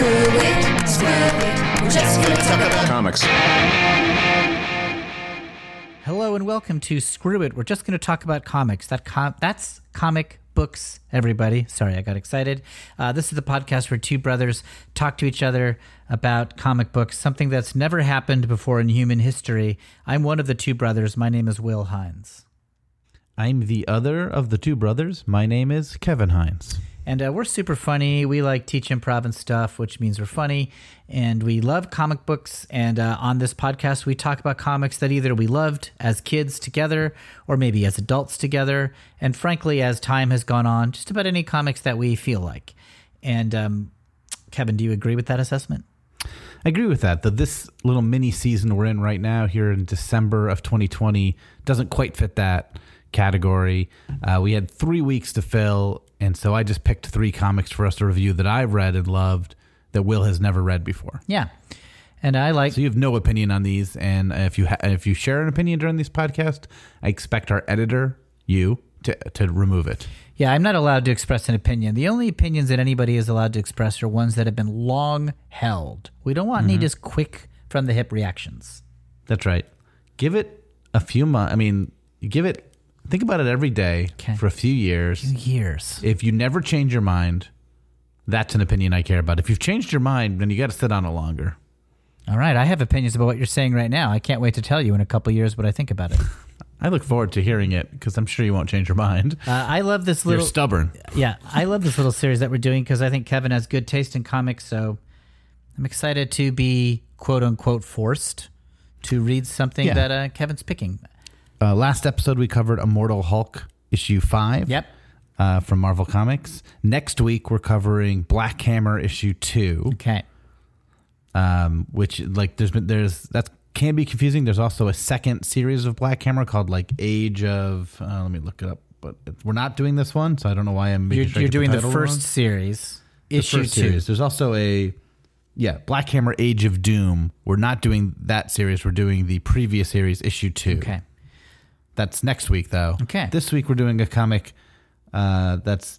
Screw it, screw it. We're just gonna talk about Comics. Hello and welcome to Screw It. We're just going to talk about comics. That com- that's comic books, everybody. Sorry, I got excited. Uh, this is the podcast where two brothers talk to each other about comic books, something that's never happened before in human history. I'm one of the two brothers. My name is Will Hines. I'm the other of the two brothers. My name is Kevin Hines. And uh, we're super funny. We like teach improv and stuff, which means we're funny. And we love comic books. And uh, on this podcast, we talk about comics that either we loved as kids together or maybe as adults together. And frankly, as time has gone on, just about any comics that we feel like. And um, Kevin, do you agree with that assessment? I agree with that. That this little mini season we're in right now, here in December of 2020, doesn't quite fit that category. Uh, we had three weeks to fill, and so I just picked three comics for us to review that I've read and loved that Will has never read before. Yeah. And I like. So you have no opinion on these, and if you ha- if you share an opinion during this podcast, I expect our editor, you, to to remove it. Yeah, I'm not allowed to express an opinion. The only opinions that anybody is allowed to express are ones that have been long held. We don't want any mm-hmm. just quick from the hip reactions. That's right. Give it a few months. I mean, give it. Think about it every day Okay. for a few years. Years. If you never change your mind, that's an opinion I care about. If you've changed your mind, then you got to sit on it longer. All right, I have opinions about what you're saying right now. I can't wait to tell you in a couple years what I think about it. I look forward to hearing it because I'm sure you won't change your mind. Uh, I love this You're little. stubborn. yeah, I love this little series that we're doing because I think Kevin has good taste in comics. So I'm excited to be quote unquote forced to read something Yeah. that uh, Kevin's picking. Uh, last episode, we covered Immortal Hulk issue five. Yep. Uh, from Marvel Comics. Next week, we're covering Black Hammer issue two. Okay. um, which like there's been there's that can be confusing. There's also a second series of Black Hammer called like Age of. Uh, let me look it up, but we're not doing this one, so I don't know why I'm. You're, making sure you're doing the title first wrong. series, The issue first two. series. There's also a yeah Black Hammer Age of Doom. We're not doing that series. We're doing the previous series issue two. Okay. That's next week though. Okay. This week we're doing a comic uh, that's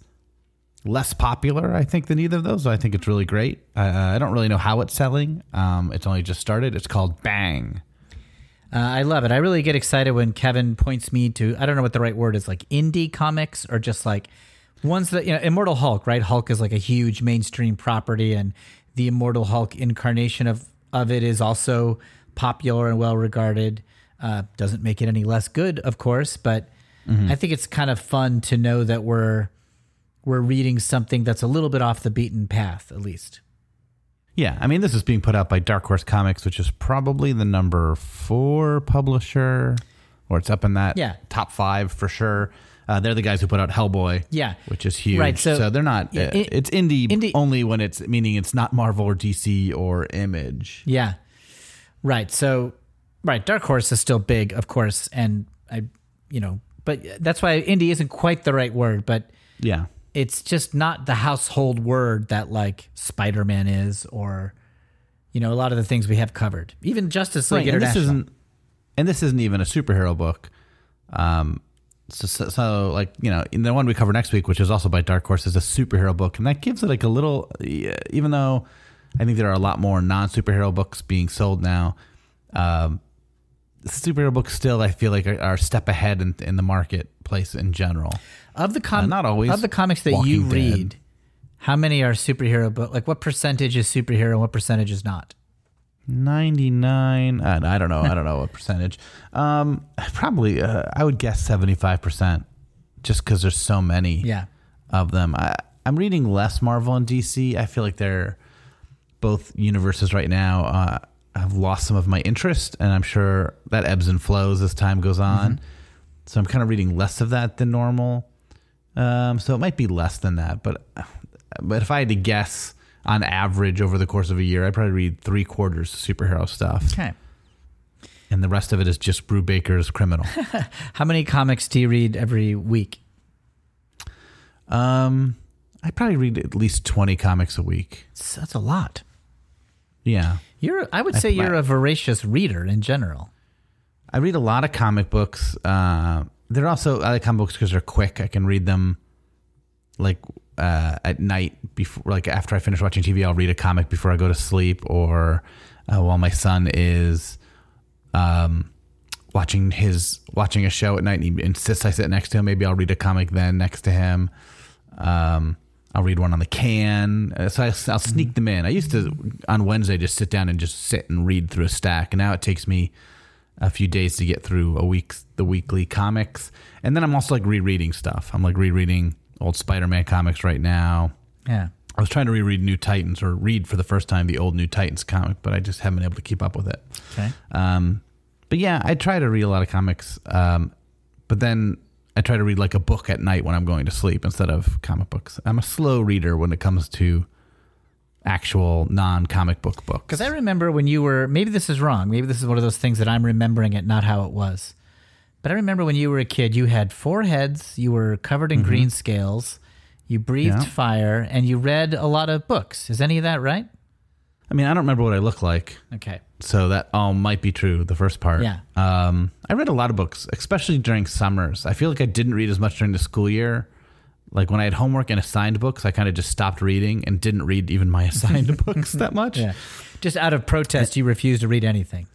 less popular, I think, than either of those. I think it's really great. Uh, I don't really know how it's selling. Um, it's only just started. It's called Bang. Uh, I love it. I really get excited when Kevin points me to I don't know what the right word is, like indie comics or just like ones that you know, Immortal Hulk, right? Hulk is like a huge mainstream property, and the Immortal Hulk incarnation of of it is also popular and well regarded. Uh, doesn't make it any less good, of course, but I think it's kind of fun to know that we're we're reading something that's a little bit off the beaten path, at least. Yeah, I mean, this is being put out by Dark Horse Comics, which is probably the number four publisher, or it's up in that Yeah. top five for sure. Uh, they're the guys who put out Hellboy, Yeah. which is huge. Right, so- they're not. Yeah, uh, it- it's indie, indie- only when it's meaning it's not Marvel or DC or Image. Yeah. Right. So, right. Dark Horse is still big, of course. And I, you know, but that's why indie isn't quite the right word, but Yeah, it's just not the household word that like Spider Man is or, you know, a lot of the things we have covered. Even Justice League Right, and this International. isn't, and this isn't even a superhero book. Um, so, so, so, like you know, in the one we cover next week, which is also by Dark Horse, is a superhero book, and that gives it like a little. Even though I think there are a lot more non-superhero books being sold now, um, superhero books still I feel like are, are a step ahead in, in the marketplace in general. of the com- Uh, not always. of the comics that you Dead. read, how many are superhero book? Like what percentage is superhero and what percentage is not? 99 uh, i don't know i don't know what percentage um probably uh, i would guess 75% just because there's so many Yeah. of them I, i'm reading less marvel and dc i feel like they're both universes right now uh, have lost some of my interest and i'm sure that ebbs and flows as time goes on so i'm kind of reading less of that than normal um, so it might be less than that but but if i had to guess on average over the course of a year i'd probably read three quarters of superhero stuff Okay. and the rest of it is just Brubaker's Criminal. How many comics do you read every week? um, I probably read at least twenty comics a week. That's a lot. Yeah, You're, I would say my- you're a voracious reader in general. I read a lot of comic books. Uh, they're also I like comic books because they're quick. I can read them like uh, at night before, like after I finish watching TV, I'll read a comic before I go to sleep, or uh, while my son is um, watching his watching a show at night and he insists I sit next to him. Maybe I'll read a comic then next to him. Um, I'll read one on the can. Uh, so I, will sneak them in. I used to on Wednesday just sit down and just sit and read through a stack, and now it takes me a few days to get through a week the weekly comics, and then I'm also like rereading stuff. I'm like rereading old Spider-Man comics right now. Yeah. I was trying to reread New Titans or read for the first time the old New Titans comic, but I just haven't been able to keep up with it. Okay. Um, but yeah, I try to read a lot of comics, um, but then I try to read like a book at night when I'm going to sleep instead of comic books. I'm a slow reader when it comes to actual non-comic book books. Because I remember when you were, maybe this is wrong. Maybe this is one of those things that I'm remembering it, not how it was. But I remember when you were a kid, you had four heads, you were covered in mm-hmm. green scales, you breathed Yeah. fire, and you read a lot of books. Is any of that right? I mean, I don't remember what I look like, Okay. So that all might be true. The first part. Yeah. Um, I read a lot of books, especially during summers. I feel like I didn't read as much during the school year. Like when I had homework and assigned books, I kind of just stopped reading and didn't read even my assigned books that much. Yeah. Just out of protest, you refused to read anything.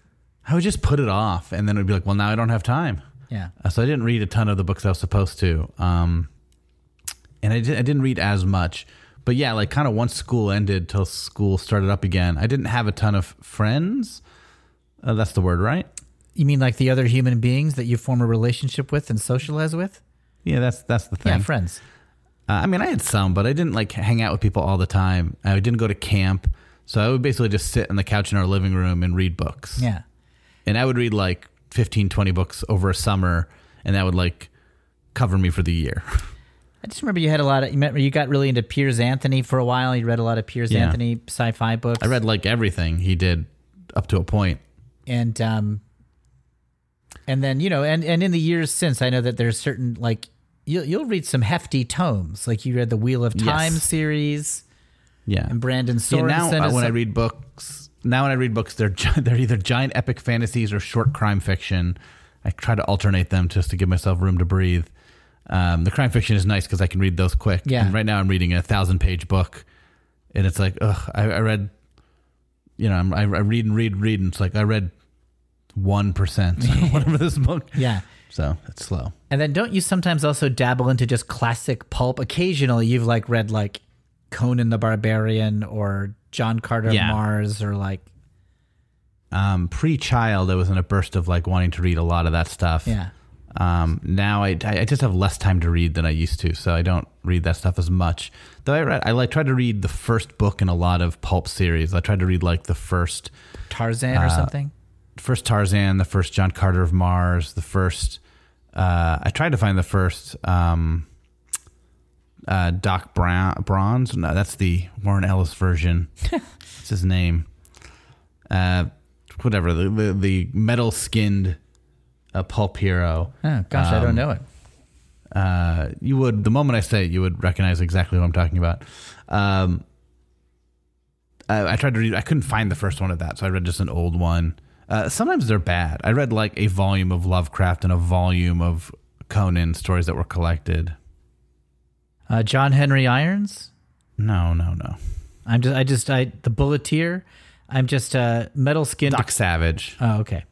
I would just put it off, and then it'd be like, well, now I don't have time. Yeah. Uh, so I didn't read a ton of the books I was supposed to. Um, and I, did, I didn't read as much. But yeah, like kind of once school ended till school started up again, I didn't have a ton of friends. Uh, that's the word, right? You mean like the other human beings that you form a relationship with and socialize with? Yeah, that's that's the thing. Yeah, friends. Uh, I mean, I had some, but I didn't like hang out with people all the time. I didn't go to camp, so I would basically just sit on the couch in our living room and read books. Yeah. And I would read like 15, 20 books over a summer, and that would like cover me for the year. I just remember you had a lot of. You remember you got really into Piers Anthony for a while. You read a lot of Piers Yeah. Anthony sci-fi books. I read like everything he did up to a point. and um, and then you know, and and in the years since, I know that there's certain like you'll you'll read some hefty tomes. Like you read the Wheel of Time Yes. series, Yeah. and Brandon Yeah, now uh, when I read books, now when I read books, they're they're either giant epic fantasies or short crime fiction. I try to alternate them just to give myself room to breathe. Um, the crime fiction is nice because I can read those quick. Yeah. And right now I'm reading a thousand page book, and it's like, ugh, I, I read, you know, I'm, I, I read and read and read, and it's like I read one of whatever this book. yeah. So it's slow. And then don't you sometimes also dabble into just classic pulp? Occasionally, you've like read like Conan the Barbarian or John Carter of Yeah. Mars or like Um, pre-child, I was in a burst of like wanting to read a lot of that stuff. yeah. Um, now I, I just have less time to read than I used to, so I don't read that stuff as much. Though I read, I like tried to read the first book in a lot of pulp series. I tried to read like the first, Tarzan Uh, or something. first Tarzan, the first John Carter of Mars, the first. Uh, I tried to find the first um, uh, Doc Brown Bronze. No, that's the Warren Ellis version. What's his name? Uh, whatever the the, the metal skinned uh, pulp hero. Oh gosh, I don't um, know it. uh, you would the moment I say it, you would recognize exactly what I'm talking about. Um, I, I tried to read. I couldn't find the first one of that, so I read just an old one. Uh, sometimes they're bad. I read like a volume of Lovecraft and a volume of Conan stories that were collected. Uh, John Henry Irons. No, no, no. I'm just, I just, I the Bulleteer. I'm just uh, metal skinned. Doc Savage. Oh, okay.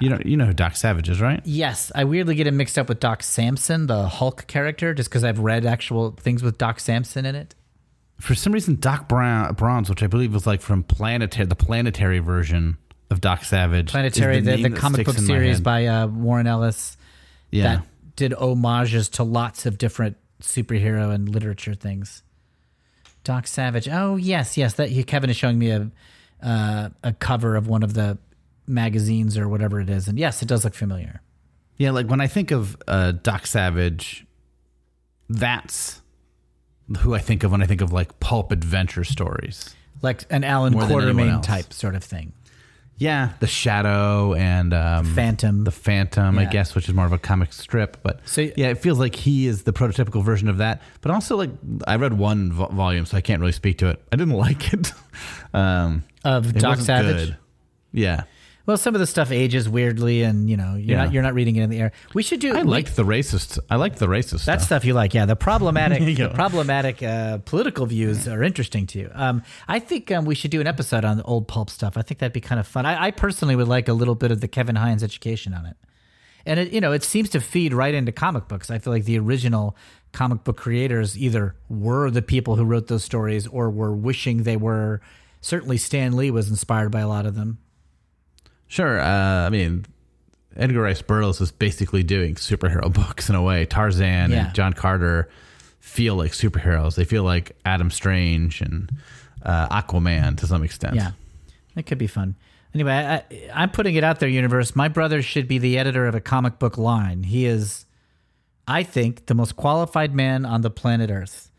You know, you know who Doc Savage is, right? Yes, I weirdly get him mixed up with Doc Samson, the Hulk character, just because I've read actual things with Doc Samson in it. For some reason, Doc Brown, Bronze, which I believe was like from Planetary, the planetary version of Doc Savage. Planetary, the, name the, comic book series by uh, Warren Ellis yeah. that did homages to lots of different superhero and literature things. Doc Savage. Oh yes, yes. That he, Kevin is showing me a uh, a cover of one of the magazines or whatever it is, and yes, it does look familiar. Yeah, like when I think of uh, Doc Savage, that's who I think of when I think of like pulp adventure stories. Like an Allan Quatermain type sort of thing. Yeah, the Shadow and um, Phantom. the Phantom, I guess, which is more of a comic strip. But So- yeah, it feels like he is the prototypical version of that. But also, like I read one vo- volume, so I can't really speak to it. I didn't like it. um, Of it Doc Savage? good. Yeah, Well, some of the stuff ages weirdly, and you know you're Yeah. not you're not reading it in the air. We should do. I we- liked the racist. I liked the racist that stuff. stuff you like, yeah. The problematic, the problematic uh, political views are interesting to you. Um, I think um, we should do an episode on the old pulp stuff. I think that'd be kind of fun. I, I personally would like a little bit of the Kevin Hines education on it, and it you know it seems to feed right into comic books. I feel like the original comic book creators either were the people who wrote those stories or were wishing they were. Certainly, Stan Lee was inspired by a lot of them. Sure. Uh, I mean, Edgar Rice Burroughs is basically doing superhero books in a way. Tarzan Yeah. and John Carter feel like superheroes. They feel like Adam Strange and uh, Aquaman to some extent. Yeah, that could be fun. Anyway, I, I'm putting it out there, universe. My brother should be the editor of a comic book line. He is, I think, the most qualified man on the planet Earth.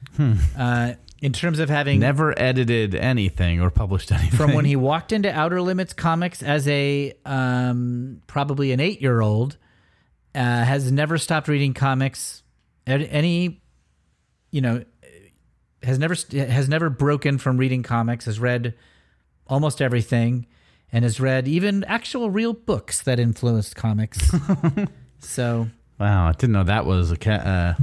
Uh, in terms of having Never edited anything or published anything. from when he walked into Outer Limits Comics as a um, probably an eight year old, uh, has never stopped reading comics. Any, you know, has never has never broken from reading comics. Has read almost everything, and has read even actual real books that influenced comics. so Wow, I didn't know that was a ca- uh,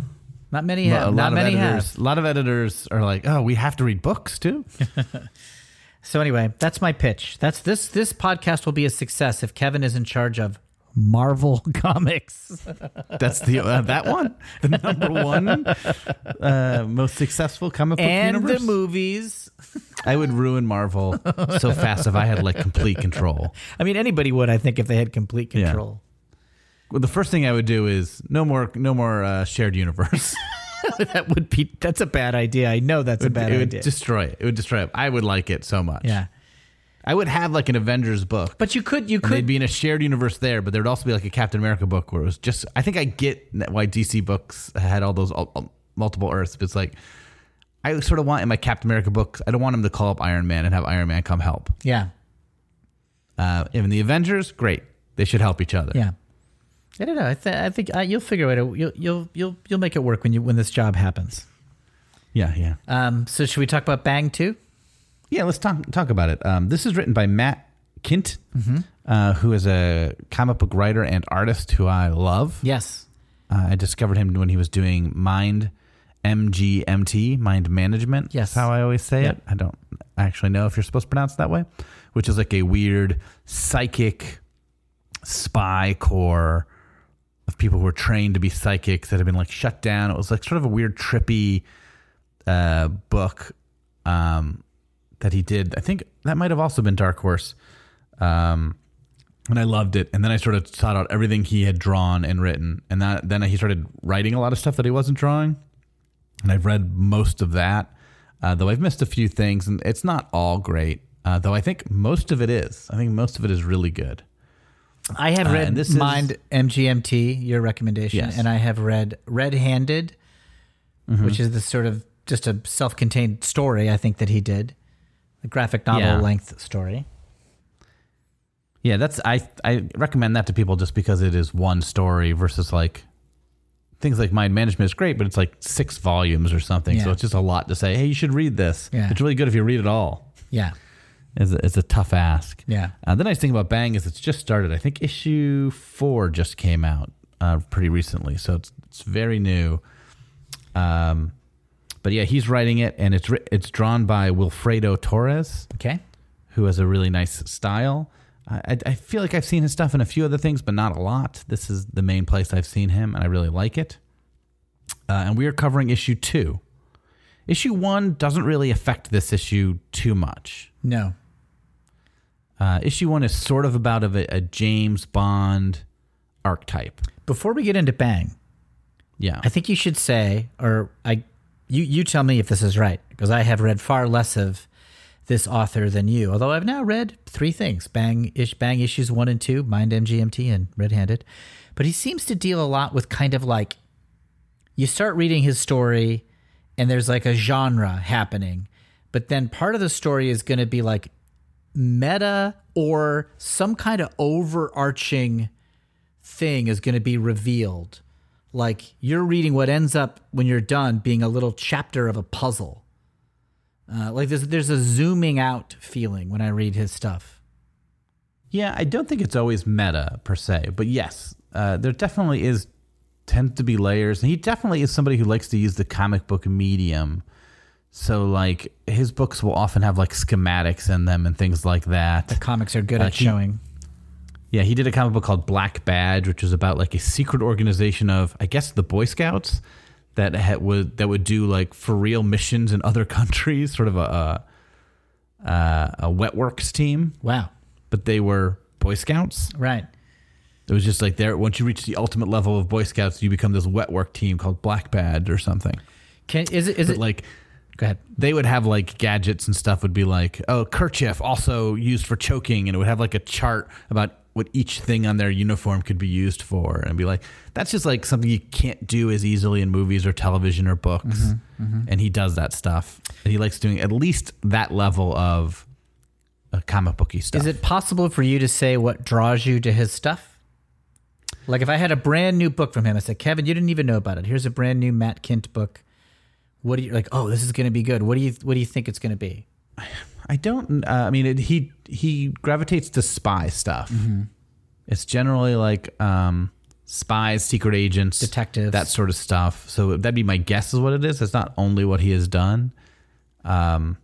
not many have. a lot Not of many editors. have. A lot of editors are like, "Oh, we have to read books too." So anyway, that's my pitch. That's this this podcast will be a success if Kevin is in charge of Marvel Comics. That's the uh, that one, the number one uh, most successful comic book and universe. the movies. I would ruin Marvel so fast if I had like complete control. I mean, anybody would, I think, if they had complete control. Well, the first thing I would do is no more, no more uh, shared universe. that would be. That's a bad idea. I know that's a bad it would idea. destroy it. It would destroy it. I would like it so much. yeah, I would have like an Avengers book, but you could. You they'd could. be in a shared universe there. But there would also be like a Captain America book where it was just. I think I get why DC books had all those multiple Earths. But it's like I sort of want in my Captain America books. I don't want him to call up Iron Man and have Iron Man come help. yeah, Uh, in the Avengers, great. They should help each other. yeah. I don't know. I, th- I think uh, you'll figure it out. You'll you'll you'll you'll make it work when you when this job happens. yeah, yeah. Um. So should we talk about Bang too? Yeah, let's talk talk about it. Um, this is written by Matt Kindt, uh, who is a comic book writer and artist who I love. Yes. Uh, I discovered him when he was doing Mind MGMT, Mind Management. Yes. That's how I always say Yeah. it. I don't actually know if you're supposed to pronounce it that way, which is like a weird psychic spy corps of people who were trained to be psychics that have been like shut down. It was like sort of a weird trippy uh, book um, that he did. I think that might have also been Dark Horse. Um, and I loved it. And then I sort of sought out everything he had drawn and written, and that then he started writing a lot of stuff that he wasn't drawing. And I've read most of that, uh, though I've missed a few things, and it's not all great. Uh, though I think most of it is. I think most of it is really good. I have Uh, read and this is- Mind MGMT, your recommendation, Yes. and I have read Red Handed, Mm-hmm. which is the sort of just a self-contained story. I think that he did, a graphic novel Yeah. length story. Yeah, that's I I recommend that to people just because it is one story versus like things like mind management is great, but it's like six volumes or something. So it's just a lot to say. Hey, you should read this. Yeah. It's really good if you read it all. Yeah, It's a, it's a tough ask. Yeah. Uh, the nice thing about Bang is it's just started. I think issue four just came out uh, pretty recently, so it's it's very new. Um, but yeah, he's writing it, and it's it's drawn by Wilfredo Torres okay. who has a really nice style. I, I- I feel like I've seen his stuff in a few other things, but not a lot. This is the main place I've seen him, and I really like it. Uh, and we are covering issue two. Issue one doesn't really affect this issue too much. No. Uh, issue one is sort of about a, a James Bond archetype. Before we get into Bang, Yeah. I think you should say, or I, you you tell me if this is right, because I have read far less of this author than you. Although I've now read three things: Bang, ish, Bang issues one and two, Mind MGMT, and Red Handed. But he seems to deal a lot with kind of like you start reading his story, and there's like a genre happening, but then part of the story is going to be like meta or some kind of overarching thing is going to be revealed. Like you're reading what ends up when you're done being a little chapter of a puzzle. Uh, like there's there's a zooming out feeling when I read his stuff. Yeah, I don't think it's always meta per se, but yes, uh, there definitely is tend to be layers, and he definitely is somebody who likes to use the comic book medium. So like his books will often have like schematics in them and things like that. The comics are good Uh, at he- showing. Yeah, he did a comic book called Black Badge, which was about like a secret organization of, I guess, the Boy Scouts that had, would that would do like for real missions in other countries, sort of a a, a, a wet works team, Wow. but they were Boy Scouts. Right. It was just like there. Once you reach the ultimate level of Boy Scouts, you become this wet work team called Black Badge or something. Can is it is But it like Go ahead. they would have like gadgets and stuff would be like oh kerchief also used for choking and it would have like a chart about what each thing on their uniform could be used for and be like that's just like something you can't do as easily in movies or television or books and he does that stuff and he likes doing at least that level of uh, comic booky stuff Is it possible for you to say what draws you to his stuff? Like if I had a brand new book from him, I said, Kevin, you didn't even know about it. Here's a brand new Matt Kindt book. What do you like? Oh, this is going to be good. What do you What do you think it's going to be? I don't. Uh, I mean, it, he he gravitates to spy stuff. It's generally like um, spies, secret agents, Detectives. that sort of stuff. So that'd be my guess is what it is. It's not only what he has done. Um,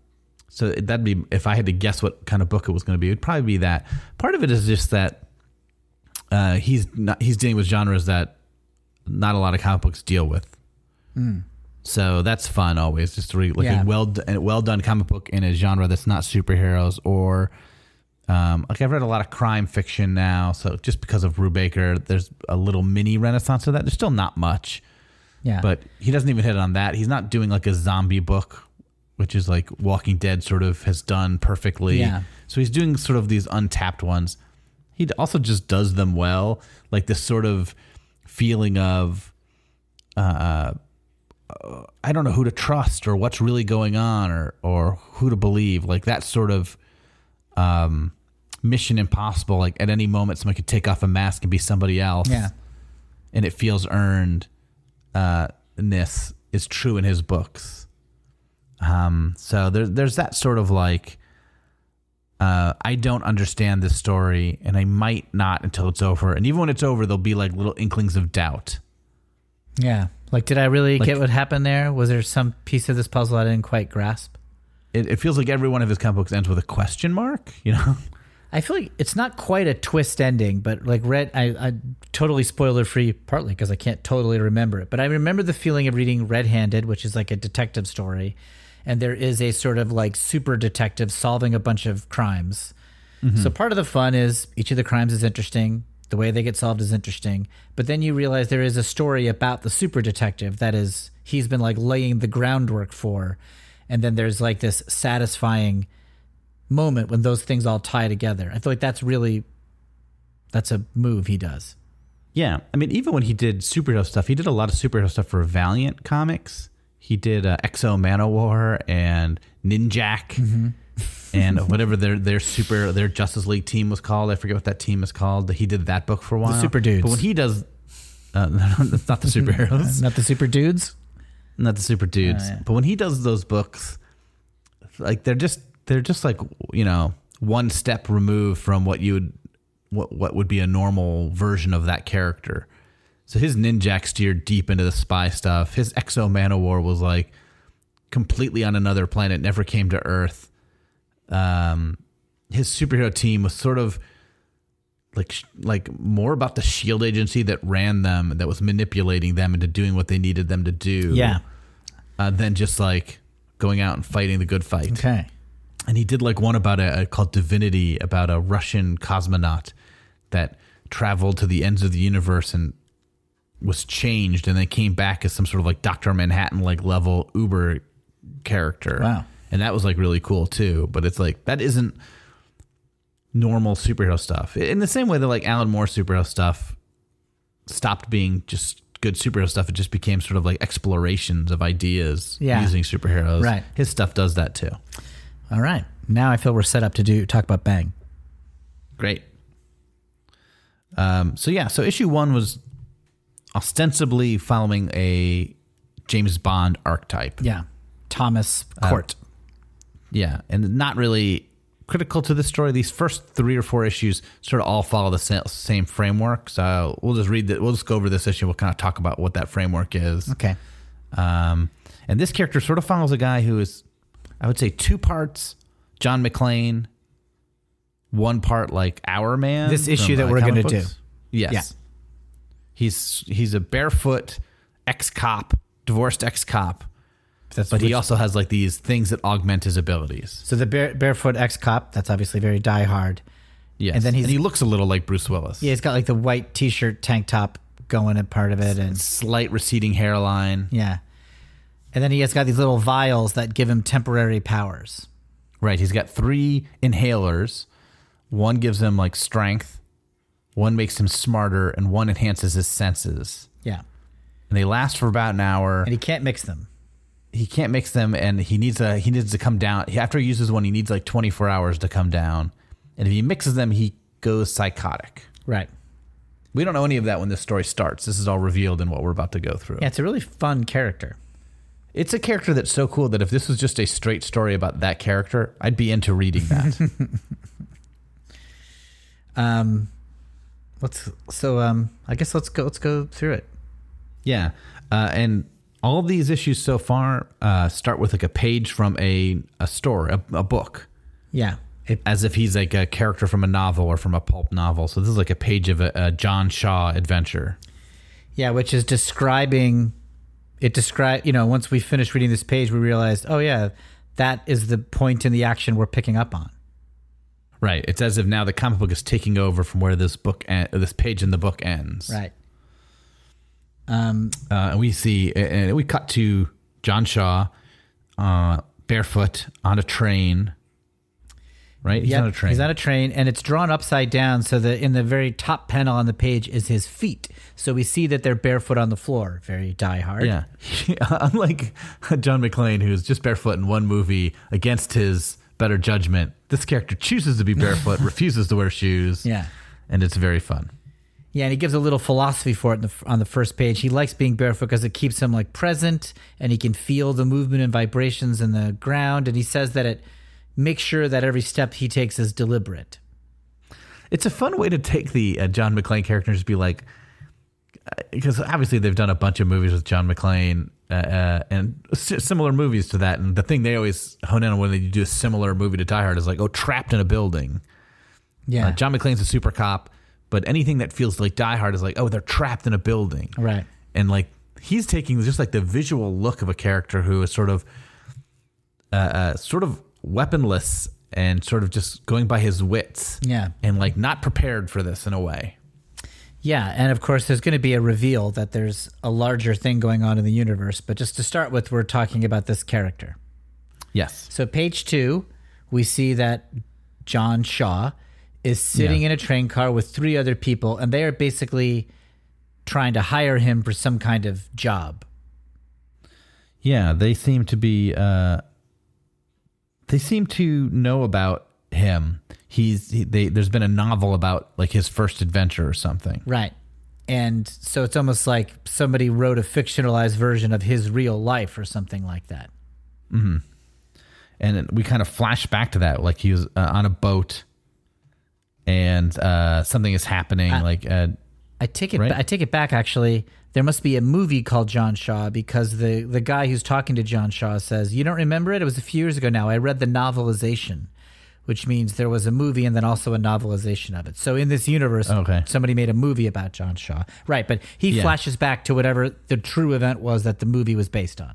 so that'd be if I had to guess what kind of book it was going to be. It'd probably be that. Part of it is just that uh, he's not he's dealing with genres that not a lot of comic books deal with. So that's fun always, just to read like Yeah. a well well done comic book in a genre that's not superheroes or um, like I've read a lot of crime fiction now. So just because of Brubaker, there's a little mini renaissance of that. There's still not much, Yeah. but he doesn't even hit on that. He's not doing like a zombie book, which is like Walking Dead sort of has done perfectly. Yeah. So he's doing sort of these untapped ones. He also just does them well, like this sort of feeling of uh, I don't know who to trust or what's really going on or or who to believe. Like that sort of um, Mission Impossible. Like at any moment, someone could take off a mask and be somebody else. yeah. and it feels earned. Uh, ness is true in his books. Um, so there, there's that sort of like. Uh, I don't understand this story, and I might not until it's over. And even when it's over, there'll be like little inklings of doubt. Yeah. Like, did I really Like- get what happened there? Was there some piece of this puzzle I didn't quite grasp? It, it feels like every one of his comic books ends with a question mark. You know, I feel like it's not quite a twist ending, but like Red, I, I totally spoiler free, partly because I can't totally remember it. But I remember the feeling of reading Red Handed, which is like a detective story, and there is a sort of like super detective solving a bunch of crimes. Mm-hmm. So part of the fun is each of the crimes is interesting. The way they get solved is interesting. But then you realize there is a story about the super detective that is he's been like laying the groundwork for. And then there's like this satisfying moment when those things all tie together. I feel like that's really that's a move he does. Yeah, I mean, even when he did superhero stuff, he did a lot of superhero stuff for Valiant Comics. He did uh, X-O Manowar and Ninjak and whatever their their super their Justice League team was called. I forget what that team is called. He did that book for a while. Super Dudes. But when he does, uh, that's not the superheroes, Not the super dudes. not the super dudes. Oh, yeah. But when he does those books, like they're just they're just like you know one step removed from what you would what what would be a normal version of that character. So his Ninjak steered deep into the spy stuff. His X-O Manowar was like completely on another planet, never came to Earth. Um, his superhero team was sort of like like more about the Shield agency that ran them, that was manipulating them into doing what they needed them to do. Yeah. uh, than just like going out and fighting the good fight Okay. and he did like one about a, a called Divinity about a Russian cosmonaut that traveled to the ends of the universe and was changed and they came back as some sort of like Doctor Manhattan like level Uber character. Wow. And that was like really cool too. But it's like that isn't normal superhero stuff. In the same way that like Alan Moore superhero stuff stopped being just good superhero stuff, it just became sort of like explorations of ideas Yeah. using superheroes. Right. His stuff does that too. All right. Now I feel we're set up to do talk about Bang. Great. Um, so yeah, so issue one was ostensibly following a James Bond archetype. Yeah. Thomas Cord. Yeah, and not really critical to the story. These first three or four issues sort of all follow the sa- same framework. So we'll just read that. We'll just go over this issue. We'll kind of talk about what that framework is. Okay. Um, and this character sort of follows a guy who is, I would say, two parts John McClane, one part like Our Man. This issue from, that uh, we're gonna do. Yes. Yeah. He's he's a barefoot ex cop, divorced ex cop, That's but he also has like these things that augment his abilities. so the bare, barefoot ex cop. That's obviously very diehard. Yes. And then he's- he looks a little like Bruce Willis. Yeah, he's got like the white t-shirt, tank top going at part of it, and Slight receding hairline. yeah. And then he has got these little vials that give him temporary powers. Right. He's got three inhalers. One gives him like strength, one makes him smarter, and one enhances his senses. Yeah. And they last for about an hour. And he can't mix them. he can't mix them and he needs a he needs to come down. After he uses one, he needs like 24 hours to come down. And if he mixes them, he goes psychotic. Right. We don't know any of that when this story starts. This is all revealed in what we're about to go through. Yeah, it's a really fun character. It's a character that's so cool that if this was just a straight story about that character, I'd be into reading that. Um, let's so um, I guess let's go let's go through it. yeah. Uh, and all of these issues so far uh, start with like a page from a, a story, a, a book, Yeah. It, as if he's like a character from a novel or from a pulp novel. So this is like a page of a, a John Shaw adventure. yeah, which is describing it describe you know, once we finished reading this page we realized, oh yeah, that is the point in the action we're picking up on. Right. It's as if now the comic book is taking over from where this book, en- this page in the book ends. Right. Um Uh, we see, and we cut to John Shaw, uh, barefoot on a train. Right. He's Yep, on a train. He's on a train, and it's drawn upside down, so that in the very top panel on the page is his feet. So we see that they're barefoot on the floor. Very die hard. yeah. Unlike John McClane, who's just barefoot in one movie against his better judgment, this character chooses to be barefoot, refuses to wear shoes. Yeah. And it's very fun. Yeah, and he gives a little philosophy for it in the, on the first page. He likes being barefoot because it keeps him like present, and he can feel the movement and vibrations in the ground. And he says that it makes sure that every step he takes is deliberate. It's a fun way to take the uh, John McClane character and just be like, because obviously they've done a bunch of movies with John McClane uh, uh, and s- similar movies to that. And the thing they always hone in on when they do a similar movie to Die Hard is like, oh, trapped in a building. Yeah, Uh, John McClane's a super cop, but anything that feels like Die Hard is like, oh, they're trapped in a building. right. And like he's taking just like the visual look of a character who is sort of, uh, uh, sort of weaponless and sort of just going by his wits Yeah, and like not prepared for this in a way. Yeah, and of course there's going to be a reveal that there's a larger thing going on in the universe. But just to start with, we're talking about this character. Yes. So page two, we see that John Shaw is sitting Yeah. in a train car with three other people, and they are basically trying to hire him for some kind of job. Yeah, they seem to be. Uh, they seem to know about him. He's he, they. There's been a novel about like his first adventure or something. Right. And so it's almost like somebody wrote a fictionalized version of his real life or something like that. and we kind of flash back to that like he was uh, on a boat and uh, something is happening like uh, I take it. Right. I take it back. Actually, there must be a movie called John Shaw because the the guy who's talking to John Shaw says, "You don't remember it? It was a few years ago now. I read the novelization, which means there was a movie and then also a novelization of it. So in this universe, Okay. somebody made a movie about John Shaw, right? But he Yeah. flashes back to whatever the true event was that the movie was based on.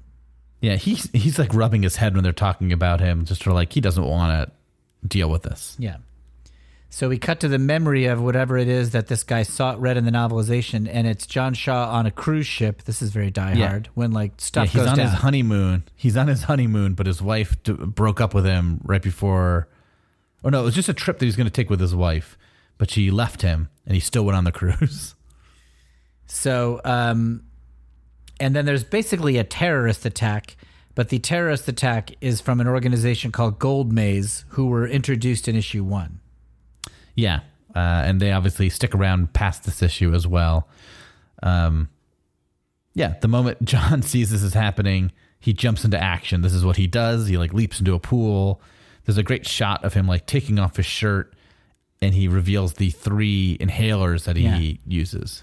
yeah he's he's like rubbing his head when they're talking about him just for like he doesn't want to deal with this Yeah. So we cut to the memory of whatever it is that this guy saw read in the novelization, and it's John Shaw on a cruise ship. This is very Die Yeah. Hard when like stuff yeah, he's goes on down. his honeymoon he's on his honeymoon but his wife d- broke up with him right before or no it was just a trip that he was going to take with his wife but she left him and he still went on the cruise So, um, and then there's basically a terrorist attack, but the terrorist attack is from an organization called Gold Maze, who were introduced in issue one. Yeah, uh, and they obviously stick around past this issue as well. Um, yeah, the moment John sees this is happening, he jumps into action. This is what he does. He like leaps into a pool. There's a great shot of him like taking off his shirt, and he reveals the three inhalers that he Yeah. uses.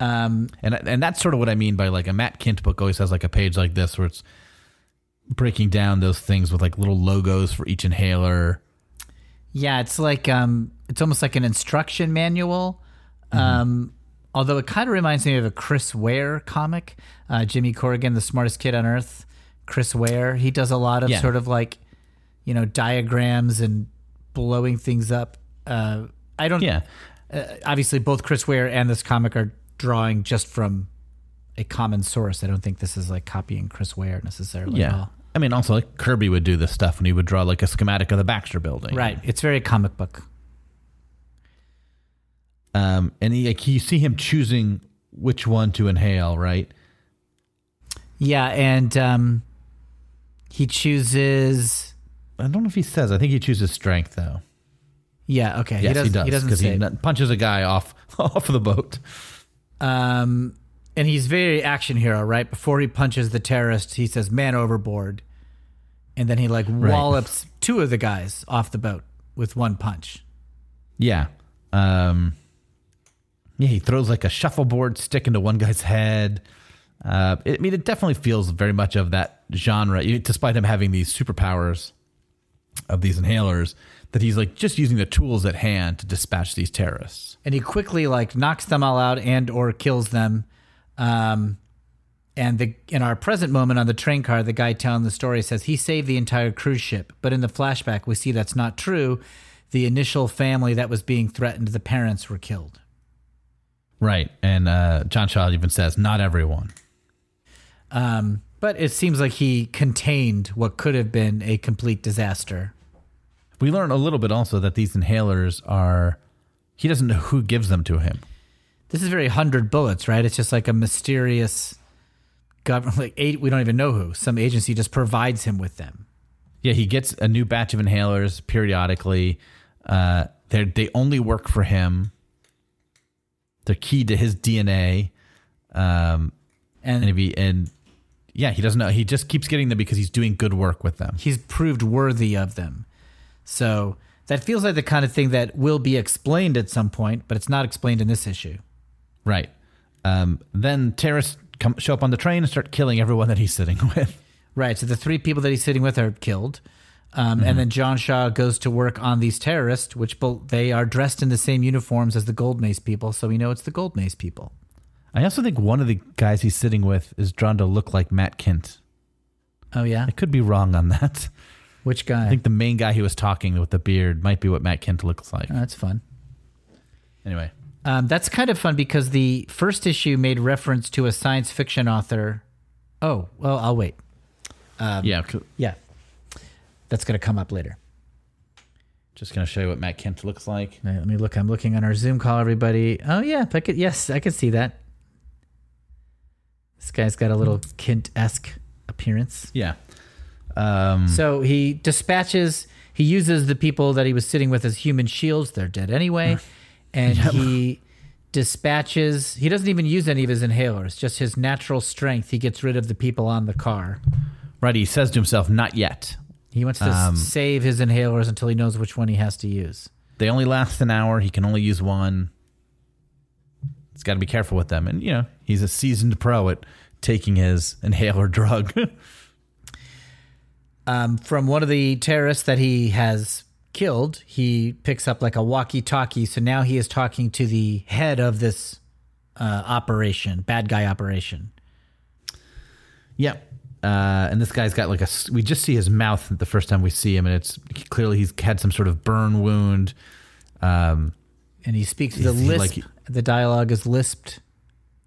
Um, And and that's sort of what I mean by like a Matt Kindt book always has like a page like this where it's breaking down those things with like little logos for each inhaler. yeah, it's like um, it's almost like an instruction manual. Um, although it kind of reminds me of a Chris Ware comic, uh, Jimmy Corrigan, the smartest kid on earth. Chris Ware, he does a lot of Yeah. sort of like, you know, diagrams and blowing things up. Uh, I don't. Yeah. uh, obviously both Chris Ware and this comic are drawing just from a common source. I don't think this is like copying Chris Ware necessarily at Yeah. all. I mean, also like Kirby would do this stuff when he would draw like a schematic of the Baxter building. Right. It's very comic book. Um, and he, like, you see him choosing which one to inhale, right? Yeah, and um, he chooses. I don't know if he says. I think he chooses strength though. Yeah. Okay. Yes, he, does, He doesn't because say. he punches a guy off off the boat. um, and he's very action hero, right? Before he punches the terrorist, he says "man overboard," and then he like wallops two of the guys off the boat with one punch. Yeah. Um, yeah, he throws like a shuffleboard stick into one guy's head. Uh, it, I mean, it definitely feels very much of that genre, despite him having these superpowers of these inhalers, that he's like just using the tools at hand to dispatch these terrorists. and he quickly like knocks them all out and or kills them um and the in our present moment on the train car the guy telling the story says he saved the entire cruise ship but in the flashback we see that's not true the initial family that was being threatened the parents were killed Right. And uh, John Shaw even says, not everyone. um but it seems like he contained what could have been a complete disaster We learn a little bit also that these inhalers are, he doesn't know who gives them to him. this is very 100 bullets right it's just like a mysterious government like eight we don't even know who some agency just provides him with them Yeah, he gets a new batch of inhalers periodically. Uh, they they only work for him. They're key to his DNA. Um, and and he and yeah, he doesn't know. He just keeps getting them because he's doing good work with them. he's proved worthy of them. So that feels like the kind of thing that will be explained at some point, but it's not explained in this issue. Right. Um, then terrorists come show up on the train and start killing everyone that he's sitting with. Right. So the three people that he's sitting with are killed. Um, And then John Shaw goes to work on these terrorists, which bel- they are dressed in the same uniforms as the Gold Mace people. So we know it's the Gold Mace people. I also think one of the guys he's sitting with is drawn to look like Matt Kindt. Oh, yeah? I could be wrong on that. Which guy? I think the main guy he was talking with the beard might be what Matt Kindt looks like. Oh, that's fun. Anyway, Um, that's kind of fun because the first issue made reference to a science fiction author. Oh, well, I'll wait. yeah, c- Yeah. That's going to come up later. just gonna show you what Matt Kindt looks like. Right, let me look. I'm looking on our Zoom call, everybody. Oh yeah, I could. Yes, I could see that. This guy's got a little Kindt esque appearance. Yeah. Um, So he dispatches. He uses the people that he was sitting with as human shields. They're dead anyway, and he dispatches. He doesn't even use any of his inhalers. Just his natural strength. He gets rid of the people on the car. right. He says to himself, "Not yet." He wants to Um, save his inhalers until he knows which one he has to use. They only last an hour. He can only use one. He's got to be careful with them, and you know he's a seasoned pro at taking his inhaler drug. um, from one of the terrorists that he has killed, he picks up like a walkie-talkie. So now he is talking to the head of this uh, operation, bad guy operation. Yep. Uh, and this guy's got like a. We just see his mouth the first time we see him, and it's clearly he's had some sort of burn wound. Um, And he speaks the Is he lisp. like- the dialogue is lisped.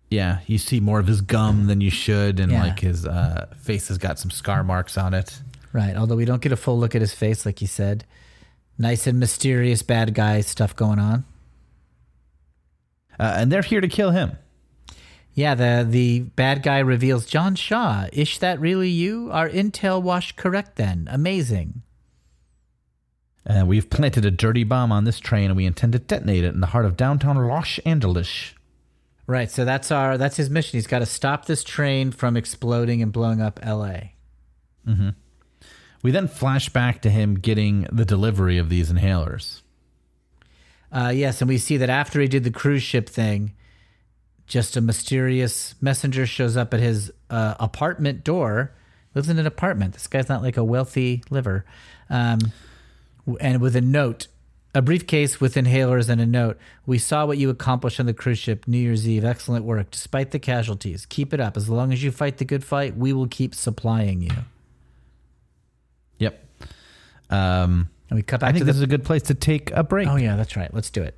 yeah, you see more of his gum than you should, and Yeah. like his uh, face has got some scar marks on it. Right. Although we don't get a full look at his face, like you said. Nice and mysterious bad guy stuff going on. Uh, and they're here to kill him. Yeah, the the bad guy reveals John Shaw. Ish that really you? Our intel wash correct then. Amazing. Uh, we've planted a dirty bomb on this train, and we intend to detonate it in the heart of downtown Los Angeles. Right, so that's our that's his mission. He's got to stop this train from exploding and blowing up LA. We then flash back to him getting the delivery of these inhalers. Uh, yes, and we see that after he did the cruise ship thing, just a mysterious messenger shows up at his uh, apartment door. Lives in an apartment. This guy's not like a wealthy liver. Um, and with a note, a briefcase with inhalers and a note. We saw what you accomplished on the cruise ship New Year's Eve. Excellent work, despite the casualties. Keep it up. As long as you fight the good fight, we will keep supplying you. Yep. Um, And we cut back I think this is a good place to take a break. Oh yeah, that's right. Let's do it.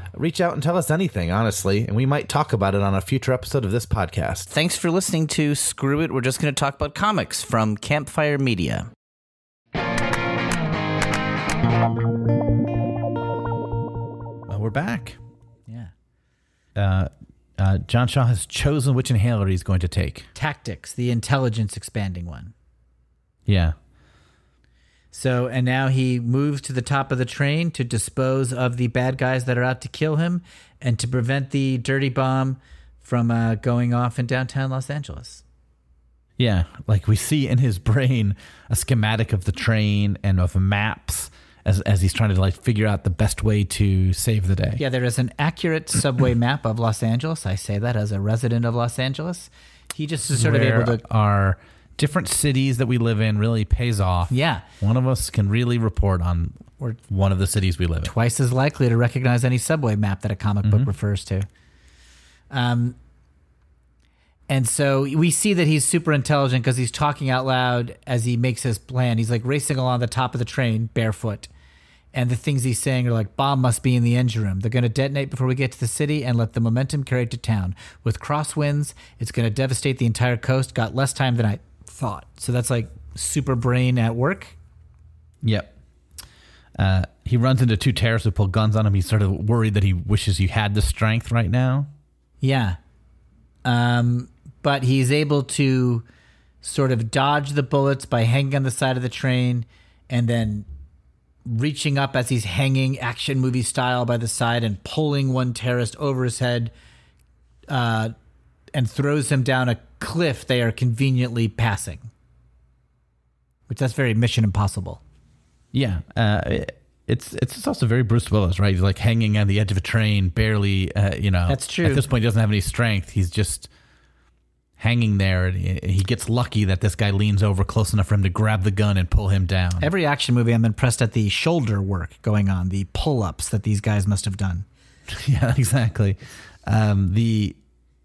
Reach out and tell us anything, honestly, and we might talk about it on a future episode of this podcast. Thanks for listening to Screw It. We're just going to talk about comics from Campfire Media. Well, we're back. Yeah. Uh, uh, John Shaw has chosen which inhaler he's going to take. Tactics, the intelligence expanding one. Yeah. So, and now he moves to the top of the train to dispose of the bad guys that are out to kill him and to prevent the dirty bomb from uh, going off in downtown Los Angeles. Yeah. Like we see in his brain a schematic of the train and of maps as, as he's trying to like figure out the best way to save the day. Yeah, there is an accurate subway map of Los Angeles. I say that as a resident of Los Angeles. He just is sort of able to. our different cities that we live in really pays off. Yeah. One of us can really report on We're one of the cities we live in. twice as likely to recognize any subway map that a comic book refers to. Um, and so we see that he's super intelligent because he's talking out loud as he makes his plan. He's like racing along the top of the train barefoot. And the things he's saying are like, bomb must be in the engine room. They're going to detonate before we get to the city and let the momentum carry it to town. With crosswinds, it's going to devastate the entire coast. Got less time than I thought. So that's like super brain at work. Yep. Uh, he runs into two terrorists who pull guns on him. He's sort of worried that he wishes he had the strength right now. Yeah. Um, but he's able to sort of dodge the bullets by hanging on the side of the train and then reaching up as he's hanging action movie style by the side and pulling one terrorist over his head uh, and throws him down a cliff they are conveniently passing. Which that's very mission impossible. Yeah. Uh, it- it's it's also very Bruce Willis, right? He's like hanging on the edge of a train, barely, uh, you know. That's true. At this point, he doesn't have any strength. He's just hanging there. And he he gets lucky that this guy leans over close enough for him to grab the gun and pull him down. Every action movie, I'm impressed at the shoulder work going on, the pull ups that these guys must have done. Yeah, exactly. Um, the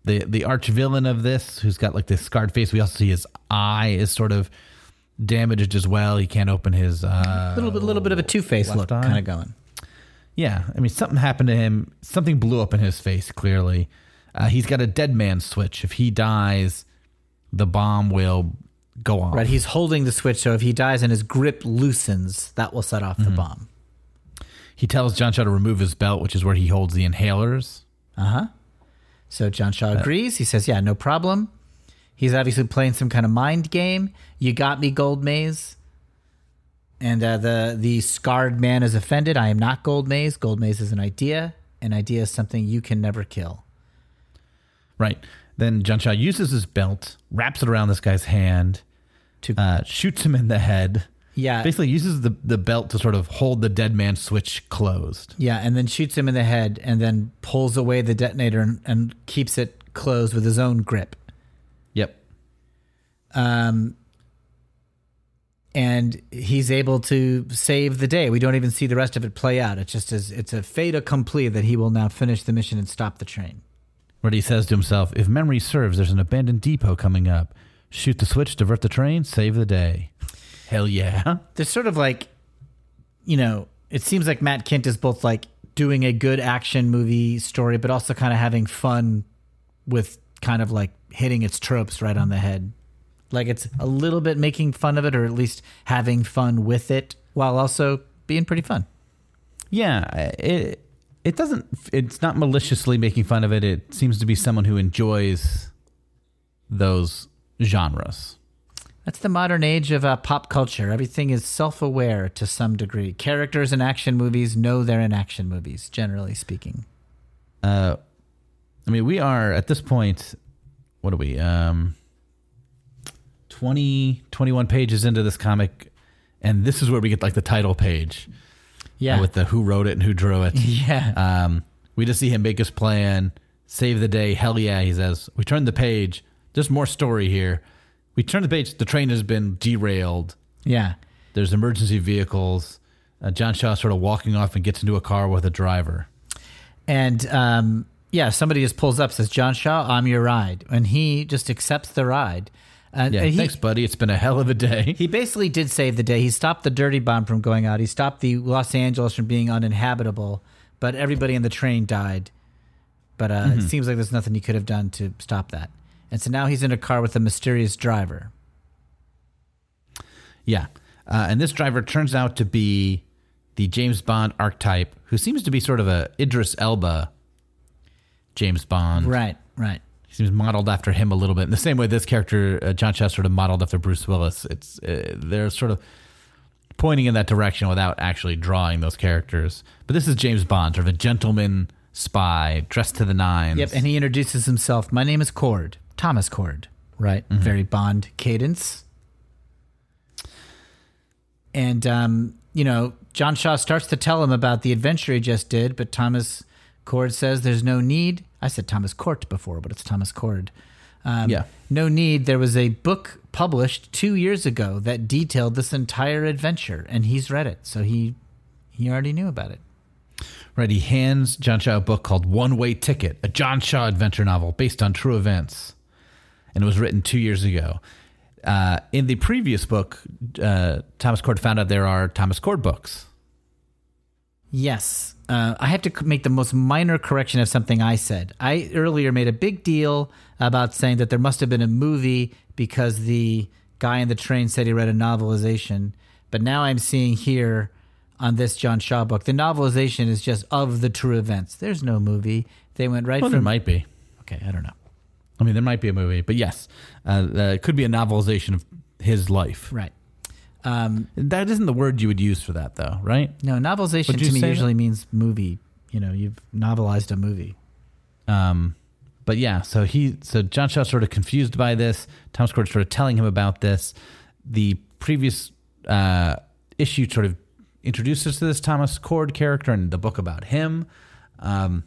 the the arch villain of this, who's got like this scarred face. We also see his eye is sort of damaged as well. He can't open his. Uh, A little bit, little bit of a two face look kind of going. yeah, I mean something happened to him. Something blew up in his face. Clearly, uh, he's got a dead man switch. If he dies, the bomb will go off. Right, he's holding the switch, so if he dies and his grip loosens, that will set off the bomb. He tells John Shaw to remove his belt, which is where he holds the inhalers. Uh huh. So John Shaw agrees. He says, "Yeah, no problem." He's obviously playing some kind of mind game. You got me, Gold Maze. And uh, the the scarred man is offended. I am not Gold Maze. Gold Maze is an idea. An idea is something you can never kill. Right. Then John Shaw uses his belt, wraps it around this guy's hand, To- uh, shoots him in the head. Yeah, Basically, uses the, the belt to sort of hold the dead man switch closed. Yeah, and then shoots him in the head, and then pulls away the detonator and, and keeps it closed with his own grip. Yep. Um, and he's able to save the day. We don't even see the rest of it play out. It's just as it's a fait accompli that he will now finish the mission and stop the train. Where he says to himself, if memory serves, there's an abandoned depot coming up. Shoot the switch, divert the train, save the day. Hell yeah. There's sort of like, you know, it seems like Matt Kindt is both like doing a good action movie story, but also kind of having fun with kind of like hitting its tropes right on the head. Like it's a little bit making fun of it, or at least having fun with it, while also being pretty fun. Yeah, it it doesn't. It's not maliciously making fun of it. It seems to be someone who enjoys those genres. That's the modern age of uh, pop culture. Everything is self aware to some degree. Characters in action movies know they're in action movies, generally speaking. Uh, I mean, we are at this point. What are we? Um, 20, 21 pages into this comic, and this is where we get like the title page Yeah. with the who wrote it and who drew it. yeah. Um, we just see him make his plan, save the day. Hell yeah, he says. We turn the page. There's more story here. We turn the page. The train has been derailed. yeah. There's emergency vehicles. Uh, John Shaw sort of walking off and gets into a car with a driver. And um, yeah, somebody just pulls up, says, John Shaw, I'm your ride. And he just accepts the ride. And, Yeah, he, thanks, buddy. It's been a hell of a day. he basically did save the day. He stopped the dirty bomb from going out. He stopped the Los Angeles from being uninhabitable, but everybody on the train died. But uh, Mm-hmm. it seems like there's nothing he could have done to stop that. And so now he's in a car with a mysterious driver. Yeah. Uh, and this driver turns out to be the James Bond archetype, who seems to be sort of a Idris Elba James Bond. Right, right. He seems modeled after him a little bit. In the same way this character, uh, John Shaw, sort of modeled after Bruce Willis. It's uh, They're sort of pointing in that direction without actually drawing those characters. But this is James Bond, sort of a gentleman spy, dressed to the nines. Yep, and he introduces himself. My name is Cord, Thomas Cord. Right, very Bond cadence. And um, you know, John Shaw starts to tell him about the adventure he just did, but Thomas Cord says there's no need. I said Thomas Court before, but it's Thomas Cord. Um, Yeah. No need. There was a book published two years ago that detailed this entire adventure, and he's read it, so he he already knew about it. Right, he hands John Shaw a book called One Way Ticket, a John Shaw adventure novel based on true events. And it was written two years ago. Uh, in the previous book, uh, Thomas Cord found out there are Thomas Cord books. Yes. Uh, I have to make the most minor correction of something I said. I earlier made a big deal about saying that there must have been a movie because the guy in the train said he read a novelization. But now I'm seeing here on this John Shaw book, the novelization is just of the true events. There's no movie. They went right Well, there might be. Okay, I don't know. I mean, there might be a movie, but yes, uh, uh, it could be a novelization of his life. Right. Um, That isn't the word you would use for that, though, right? no, novelization to me usually means movie. You know, you've novelized a movie. Um, but yeah, so he, so John Shaw sort of confused by this. Thomas Cord sort of telling him about this. The previous uh, issue sort of introduces to this Thomas Cord character and the book about him. Um,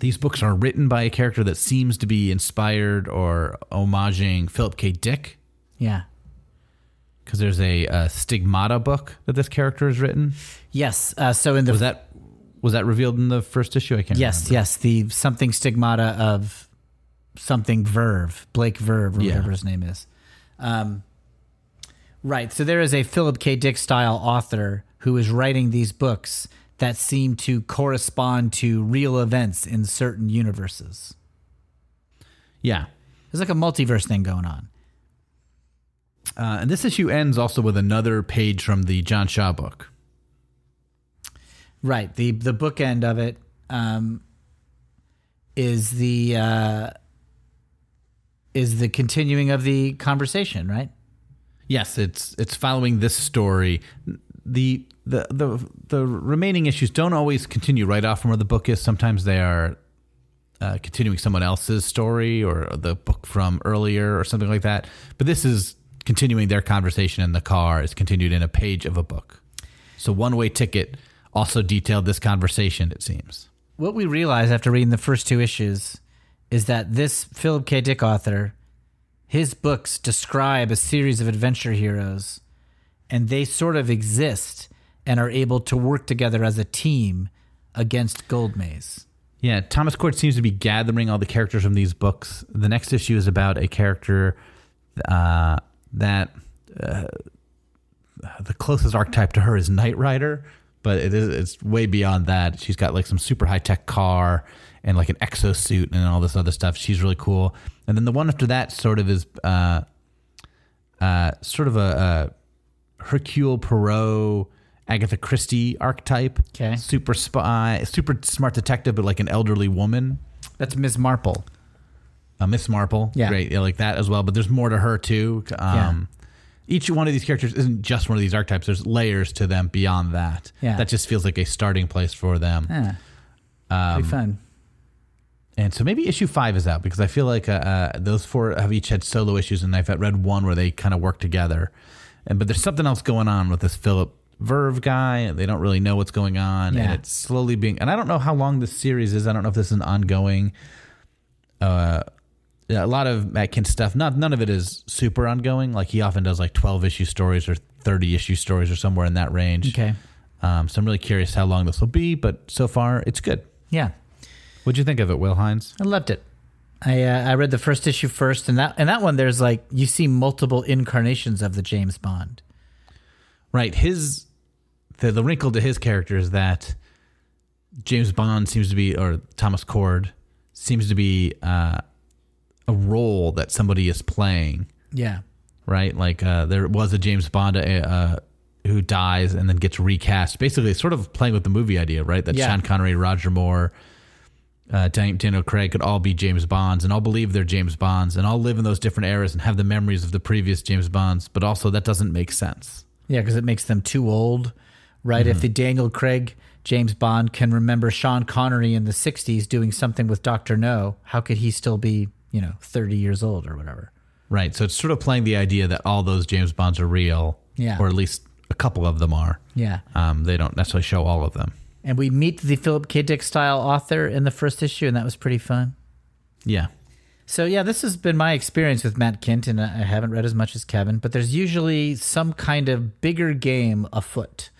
these books are written by a character that seems to be inspired or homaging Philip K. Dick Yeah. because there's a, uh Stigmata book that this character has written. Yes. Uh, so in the Was that was that revealed in the first issue? I can't. Yes, remember. yes, the something stigmata of something Verve, Blake Verve, or Yeah. whatever his name is. Um, right. So there is a Philip K. Dick style author who is writing these books that seem to correspond to real events in certain universes. Yeah. There's like a multiverse thing going on. Uh, and this issue ends also with another page from the John Shaw book. Right. The the bookend of it um, is the uh, is the continuing of the conversation, right? Yes, it's it's following this story. The the the the remaining issues don't always continue right off from where the book is. Sometimes they are uh, continuing someone else's story or the book from earlier or something like that. But this is continuing their conversation in the car. is continued in a page of a book. So one way ticket also detailed this conversation. It seems. what we realize after reading the first two issues is that this Philip K. Dick author, his books describe a series of adventure heroes, and they sort of exist and are able to work together as a team against Gold Maze. Yeah, Thomas Cord seems to be gathering all the characters from these books. The next issue is about a character uh, that uh, the closest archetype to her is Knight Rider, but it is it's way beyond that. She's got like some super high tech car and like an exosuit and all this other stuff. She's really cool. And then the one after that sort of is uh, uh, sort of a, a Hercule Poirot, Agatha Christie archetype. Okay. super spy, super smart detective, but like an elderly woman. That's Miss Marple. Uh, Miss Marple, Yeah. great, yeah, like that as well. But there's more to her too. Um, Each one of these characters isn't just one of these archetypes. There's layers to them beyond that. Yeah. that just feels like a starting place for them. Yeah. Um, Pretty fun. And so maybe issue five is out because I feel like uh, uh, those four have each had solo issues, and I've read one where they kind of work together. And but there's something else going on with this Philip Verve guy. They don't really know what's going on, Yeah. and it's slowly being. And I don't know how long this series is. I don't know if this is an ongoing. Uh, a lot of Matt Kindt stuff. Not none of it is super ongoing. Like he often does like 12 issue stories or 30 issue stories or somewhere in that range. Okay. Um, so I'm really curious how long this will be, but so far it's good. Yeah. What'd you think of it, Will Hines? I loved it. I uh, I read the first issue first, and that and that one there's like you see multiple incarnations of the James Bond. Right. His the the wrinkle to his character is that James Bond seems to be, or Thomas Cord seems to be uh, a role that somebody is playing. Yeah. Right. Like uh, there was a James Bond uh, uh, who dies and then gets recast. Basically, sort of playing with the movie idea, right? That Yeah. Sean Connery, Roger Moore. Uh, Daniel Craig could all be James Bonds, and all believe they're James Bonds, and all live in those different eras and have the memories of the previous James Bonds. But also, that doesn't make sense. Yeah, because it makes them too old, right? If the Daniel Craig James Bond can remember Sean Connery in the '60s doing something with Doctor No, how could he still be, you know, 30 years old or whatever? Right. So it's sort of playing the idea that all those James Bonds are real. Yeah. Or at least a couple of them are. Yeah. Um, they don't necessarily show all of them. And we meet the Philip K. Dick style author in the first issue, and that was pretty fun. Yeah. So yeah, this has been my experience with Matt Kindt, and I haven't read as much as Kevin, but there's usually some kind of bigger game afoot.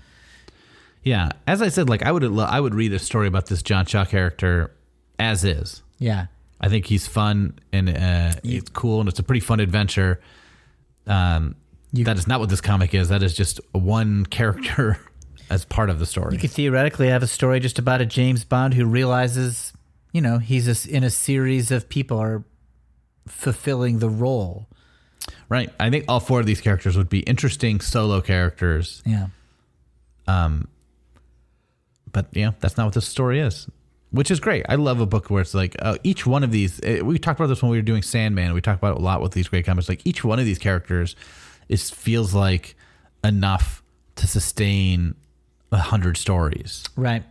Yeah. As I said, like I would I would read a story about this John Shaw character as is. Yeah. I think he's fun and uh, it's cool and it's a pretty fun adventure. Um, that is not what this comic is. That is just one character as part of the story. You could theoretically have a story just about a James Bond who realizes, you know, he's in a series of people are fulfilling the role. right. I think all four of these characters would be interesting solo characters. Yeah. Um but you know that's not what this story is which is great i love a book where it's like uh, each one of these uh, we talked about this when we were doing sandman we talked about it a lot with these great comics like each one of these characters is feels like enough to sustain a hundred stories Right.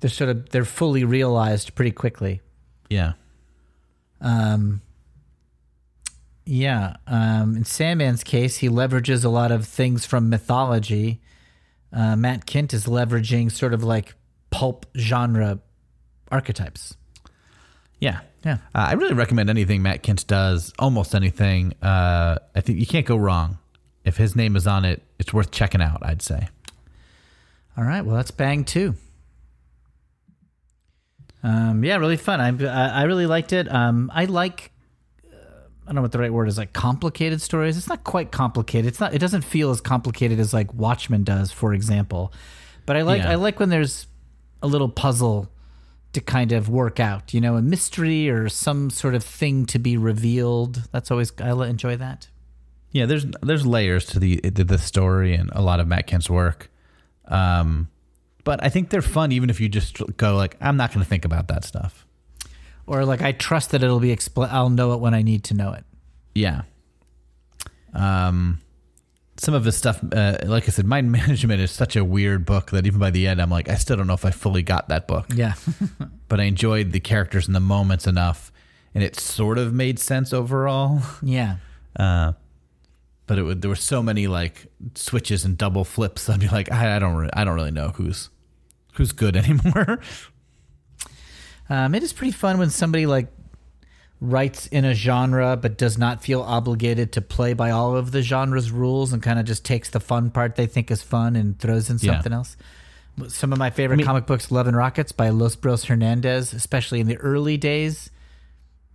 They're sort of they're fully realized pretty quickly. yeah Um. Yeah. Um, in Sandman's case, he leverages a lot of things from mythology. Uh, Matt Kindt is leveraging sort of like pulp genre archetypes. yeah Yeah. uh, i really recommend anything matt kindt does almost anything uh, i think you can't go wrong if his name is on it it's worth checking out i'd say All right. Well, that's Bang too. Um, yeah, really fun. I I I really liked it. Um, I like. Uh, I don't know what the right word is. Like complicated stories. It's not quite complicated. It's not. It doesn't feel as complicated as like Watchmen does, for example. But I like. Yeah. I like when there's a little puzzle to kind of work out. You know, a mystery or some sort of thing to be revealed. That's always. I enjoy that. Yeah, there's there's layers to the to the story and a lot of Matt Kindt's work, um, but I think they're fun even if you just go like I'm not going to think about that stuff. Or like I trust that it'll be. Expl- I'll know it when I need to know it. Yeah. Um, some of his stuff, uh, like I said, Mind Management is such a weird book that even by the end I'm like I still don't know if I fully got that book, Yeah. but I enjoyed the characters and the moments enough, and it sort of made sense overall. yeah. Uh, but it would there were so many like switches and double flips. I'd be like, I, I don't, re- I don't really know who's who's good anymore. Um, it is pretty fun when somebody like writes in a genre but does not feel obligated to play by all of the genre's rules and kind of just takes the fun part they think is fun and throws in Yeah. something else. Some of my favorite mean- comic books, Love and Rockets by Los Bros Hernandez, especially in the early days,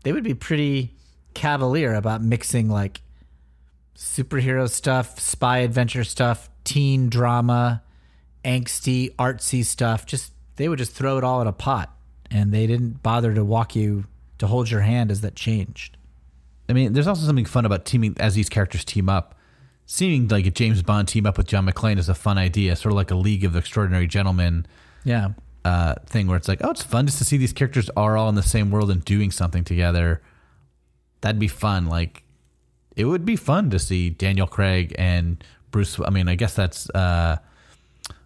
they would be pretty cavalier about mixing like superhero stuff, spy adventure stuff, teen drama, angsty, artsy stuff. Just they would just throw it all in a pot, and they didn't bother to walk you to hold your hand as that changed. I mean, there's also something fun about teaming as these characters team up. Seeing like a James Bond team up with John McClane is a fun idea, sort of like a League of Extraordinary Gentlemen Yeah, uh, thing where it's like, oh, it's fun just to see these characters are all in the same world and doing something together. That'd be fun. Like, it would be fun to see Daniel Craig and Bruce. I mean, I guess that's uh,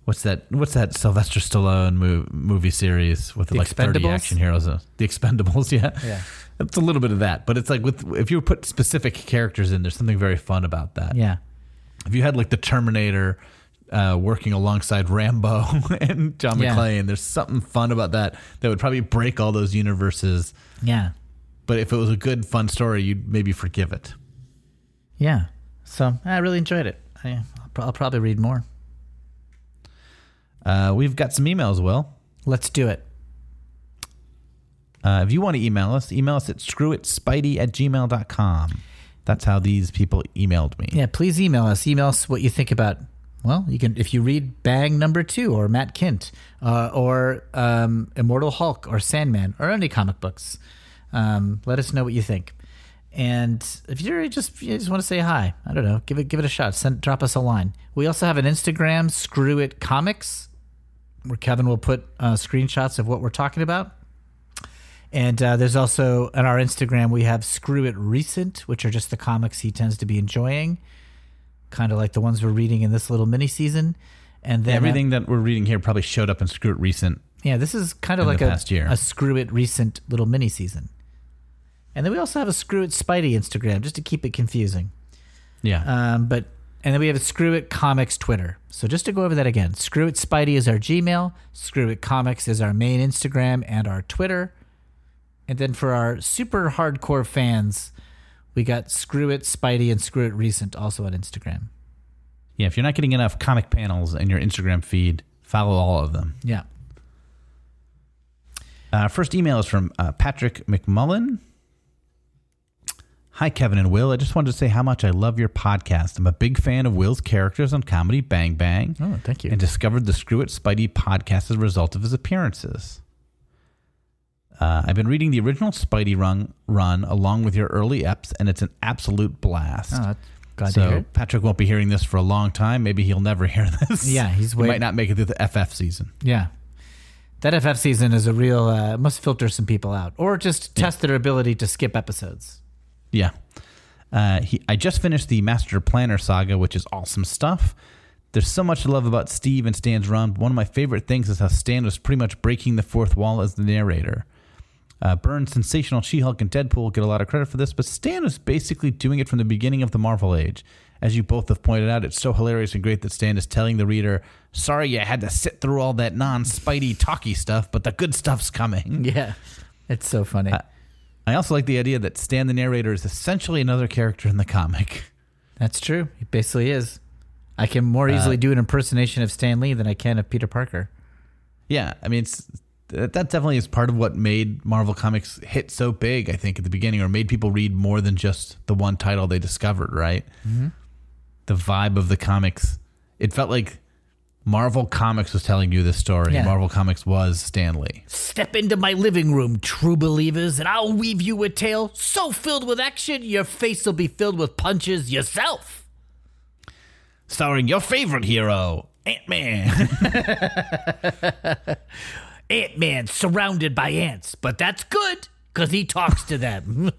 what's that? What's that Sylvester Stallone mo- movie series with The like thirty action heroes? Uh, the Expendables, yeah, Yeah. It's a little bit of that, but it's like with if you put specific characters in, there's something very fun about that. yeah, If you had like the Terminator uh, working alongside Rambo and John Yeah. McClane, there's something fun about that that would probably break all those universes. yeah, But if it was a good, fun story, you'd maybe forgive it. Yeah. So I really enjoyed it. I, I'll, pro- I'll probably read more. Uh, we've got some emails, Will. Let's do it. Uh, if you want to email us, email us at screwitspidey at gmail.com. That's how these people emailed me. Yeah, please email us. Email us what you think about. Well, you can if you read Bang Number Two or Matt Kindt uh, or um, Immortal Hulk or Sandman or any comic books. Um, let us know what you think. And if you're just you just want to say hi, I don't know, give it give it a shot. Send drop us a line. We also have an Instagram, Screw It Comics, where Kevin will put uh, screenshots of what we're talking about. And uh, there's also on our Instagram we have Screw It Recent, which are just the comics he tends to be enjoying, kind of like the ones we're reading in this little mini season. And then uh, Everything that we're reading here probably showed up in Screw It Recent. yeah, this is kind of like a, a Screw It Recent little mini season. And then we also have a Screw It Spidey Instagram just to keep it confusing. Yeah. Um, but and then we have a Screw It Comics Twitter. So just to go over that again, Screw It Spidey is our Gmail, Screw It Comics is our main Instagram and our Twitter. And then for our super hardcore fans, we got Screw It Spidey and Screw It Recent also on Instagram. yeah. If you're not getting enough comic panels in your Instagram feed, follow all of them. Yeah. Uh, first email is from uh, Patrick McMullen. Hi, Kevin and Will. I just wanted to say how much I love your podcast. I'm a big fan of Will's characters on Comedy Bang Bang. Oh, thank you. And discovered the Screw It Spidey podcast as a result of his appearances. Uh, I've been reading the original Spidey run, run along with your early eps, and it's an absolute blast. Oh, glad to hear so. Patrick won't be hearing this for a long time. Maybe he'll never hear this. Yeah, he's he might not make it through the FF season. Yeah. That FF season is a real, uh, must filter some people out or just test their ability to skip episodes. Yeah. Uh, he, I just finished the Master Planner saga, which is awesome stuff. There's so much to love about Steve and Stan's run. One of my favorite things is how Stan was pretty much breaking the fourth wall as the narrator. Uh, Byrne's, Sensational, She Hulk, and Deadpool get a lot of credit for this, but Stan was basically doing it from the beginning of the Marvel age. As you both have pointed out, it's so hilarious and great that Stan is telling the reader, sorry you had to sit through all that non Spidey talky stuff, but the good stuff's coming. Yeah. It's so funny. I also like the idea that Stan the narrator is essentially another character in the comic. That's true. He basically is. I can more easily do an impersonation of Stan Lee than I can of Peter Parker. Yeah, I mean, it's, that that definitely is part of what made Marvel Comics hit so big, I think, at the beginning, or made people read more than just the one title they discovered, right? Mm-hmm. The vibe of the comics. It felt like Marvel Comics was telling you this story. Yeah. Marvel Comics was Stan Lee. Step into my living room, true believers, and I'll weave you a tale so filled with action your face will be filled with punches yourself. Starring your favorite hero, Ant Man. Ant Man surrounded by ants, but that's good because he talks to them.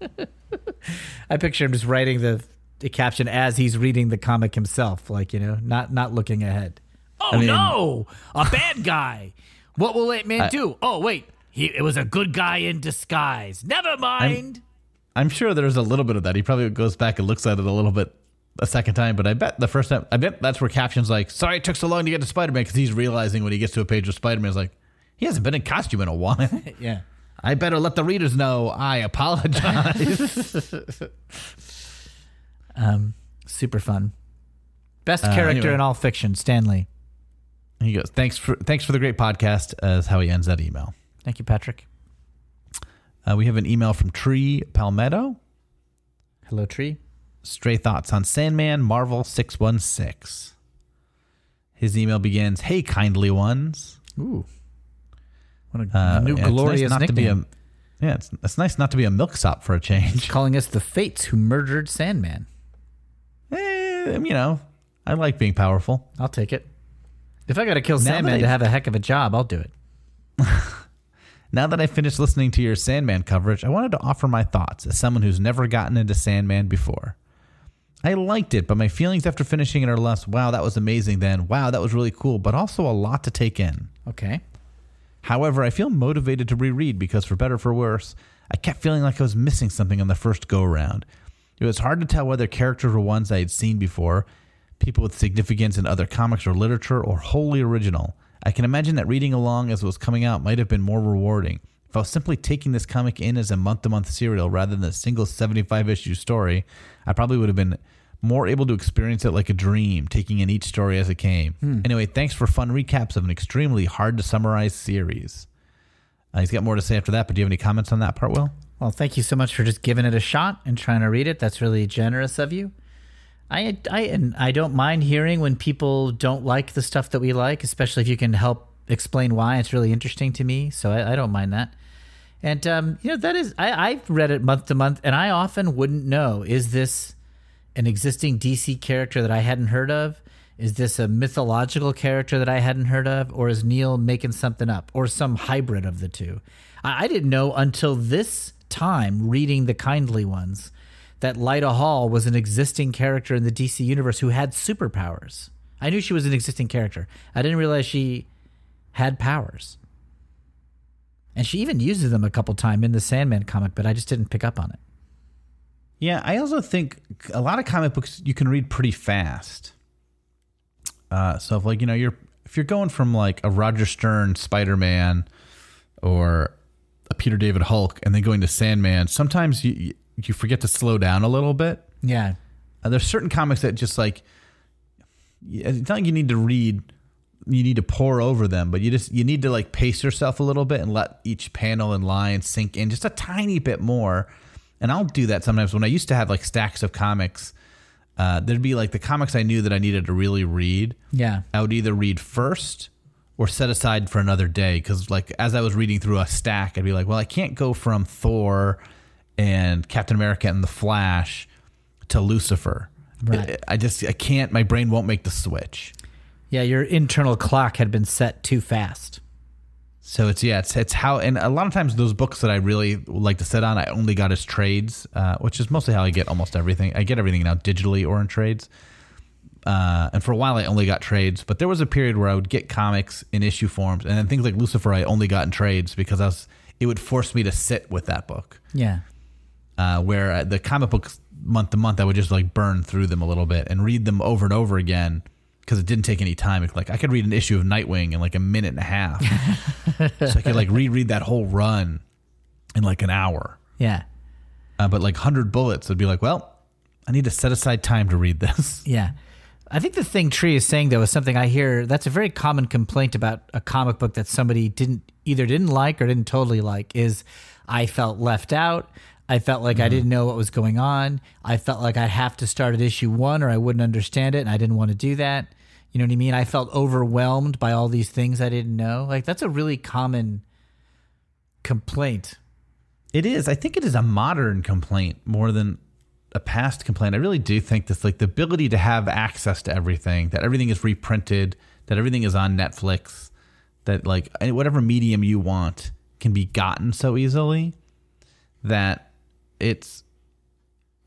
I picture him just writing the, the caption as he's reading the comic himself, like you know, not not looking ahead. Oh no, a bad guy! What will Ant Man do? Oh wait, he it was a good guy in disguise. Never mind. I'm sure there's a little bit of that. He probably goes back and looks at it a little bit a second time, but I bet the first time, I bet that's where captions like, sorry it took so long to get to Spider Man because he's realizing when he gets to a page of Spider Man, is like, he hasn't been in costume in a while. yeah. I better let the readers know I apologize. Um, super fun. Best Uh, character anyway. in all fiction, Stan Lee. he goes, thanks for thanks for the great podcast, uh, is how he ends that email. Thank you, Patrick. Uh, we have an email from Tree Palmetto. Hello, Tree. Stray thoughts on Sandman, Marvel 616. His email begins, "Hey, kindly ones." Ooh. What a Uh, new yeah, it's glorious nice not nickname. to be a. Yeah, it's, it's nice not to be a milksop for a change. He's Calling us the Fates who murdered Sandman. Eh, you know, I like being powerful. I'll take it. If I got to kill Now that Sandman to I've- a heck of a job, I'll do it. Now that I finished listening to your Sandman coverage, I wanted to offer my thoughts as someone who's never gotten into Sandman before. I liked it, but my feelings after finishing it are less, wow, that was amazing, then, wow, that was really cool, but also a lot to take in. Okay. However, I feel motivated to reread because, for better or for worse, I kept feeling like I was missing something on the first go around. It was hard to tell whether characters were ones I had seen before, people with significance in other comics or literature, or wholly original. I can imagine that reading along as it was coming out might have been more rewarding. If I was simply taking this comic in as a month to month serial rather than a single 75 issue story, I probably would have been more able to experience it like a dream, taking in each story as it came. Anyway, thanks for fun recaps of an extremely hard to summarize series. Uh, he's got more to say after that, but do you have any comments on that part, Will? Well, thank you so much for just giving it a shot and trying to read it. That's really generous of you. I I and I don't mind hearing when people don't like the stuff that we like, especially if you can help explain why. It's really interesting to me, so I, I don't mind that. And um, you know that is I I've read it month to month, and I often wouldn't know is this an existing DC character that I hadn't heard of? Is this a mythological character that I hadn't heard of, or is Neil making something up, or some hybrid of the two? I, I didn't know until this time reading the kindly ones that Lyta Hall was an existing character in the DC universe who had superpowers. I knew she was an existing character. I didn't realize she had powers. And she even uses them a couple times in the Sandman comic, but I just didn't pick up on it. Yeah, I also think a lot of comic books you can read pretty fast. Uh, so if like you know you're if you're going from like a Roger Stern Spider Man or a Peter David Hulk and then going to Sandman, sometimes you you- forget to slow down a little bit. Yeah. Uh, there's certain comics that just like it's not like you need to read you need to pour over them but you just you need to like pace yourself a little bit and let each panel and line sink in just a tiny bit more and i'll do that sometimes when i used to have like stacks of comics uh, there'd be like the comics i knew that i needed to really read Yeah. i would either read first or set aside for another day because like as i was reading through a stack i'd be like well i can't go from thor and captain america and the flash to lucifer Right. I just I can't. My brain won't make the switch. Yeah, your internal clock had been set too fast. So it's yeah, it's it's how and a lot of times those books that I really like to sit on, I only got as trades, uh, which is mostly how I get almost everything. I get everything now digitally or in trades. Uh, and for a while, I only got trades, but there was a period where I would get comics in issue forms, and then things like Lucifer, I only got in trades because I was. It would force me to sit with that book. Yeah. uh, where uh, the comic books month to month, I would just like burn through them a little bit and read them over and over again because it didn't take any time. Like I could read an issue of Nightwing in like a minute and a half, so I could like reread that whole run in like an hour. Yeah. Uh, but like hundred bullets, I'd be like, well, I need to set aside time to read this. Yeah. I think the thing Tree is saying though is something I hear that's a very common complaint about a comic book that somebody didn't either didn't like or didn't totally like is I felt left out. I felt like I mm-hmm. didn't know what was going on. I felt like I'd have to start at issue one or I wouldn't understand it and I didn't want to do that. You know what I mean? I felt overwhelmed by all these things I didn't know. Like that's a really common complaint. It is. I think it is a modern complaint more than a past complaint. I really do think this, like the ability to have access to everything, that everything is reprinted, that everything is on Netflix, that like whatever medium you want can be gotten so easily that it's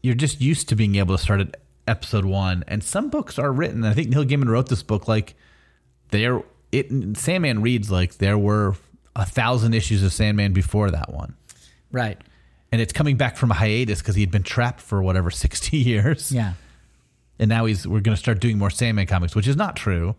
you're just used to being able to start at episode one. And some books are written. I think Neil Gaiman wrote this book like there. It Sandman reads like there were a thousand issues of Sandman before that one Right. And it's coming back from a hiatus because he had been trapped for whatever 60 years Yeah. and now he's we're going to start doing more sandman comics which is not true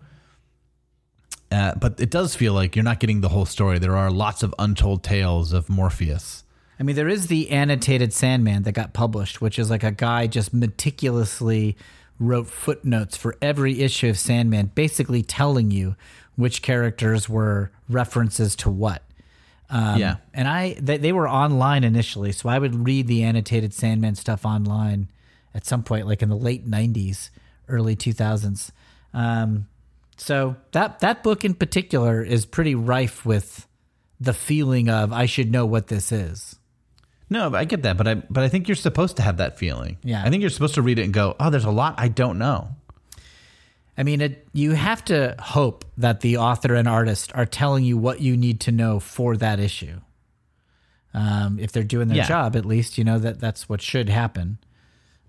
uh, but it does feel like you're not getting the whole story there are lots of untold tales of morpheus I mean, there is the annotated Sandman that got published, which is like a guy just meticulously wrote footnotes for every issue of Sandman, basically telling you which characters were references to what. Um, Yeah. and I they, they were online initially, so I would read the annotated Sandman stuff online at some point, like in the late '90s, early 2000s. Um, So that that book in particular is pretty rife with the feeling of I should know what this is. No, but I get that, but I but I think you're supposed to have that feeling. Yeah. I think you're supposed to read it and go, "Oh, there's a lot I don't know." I mean, it, you have to hope that the author and artist are telling you what you need to know for that issue. Um, if they're doing their Yeah. job, at least you know that that's what should happen.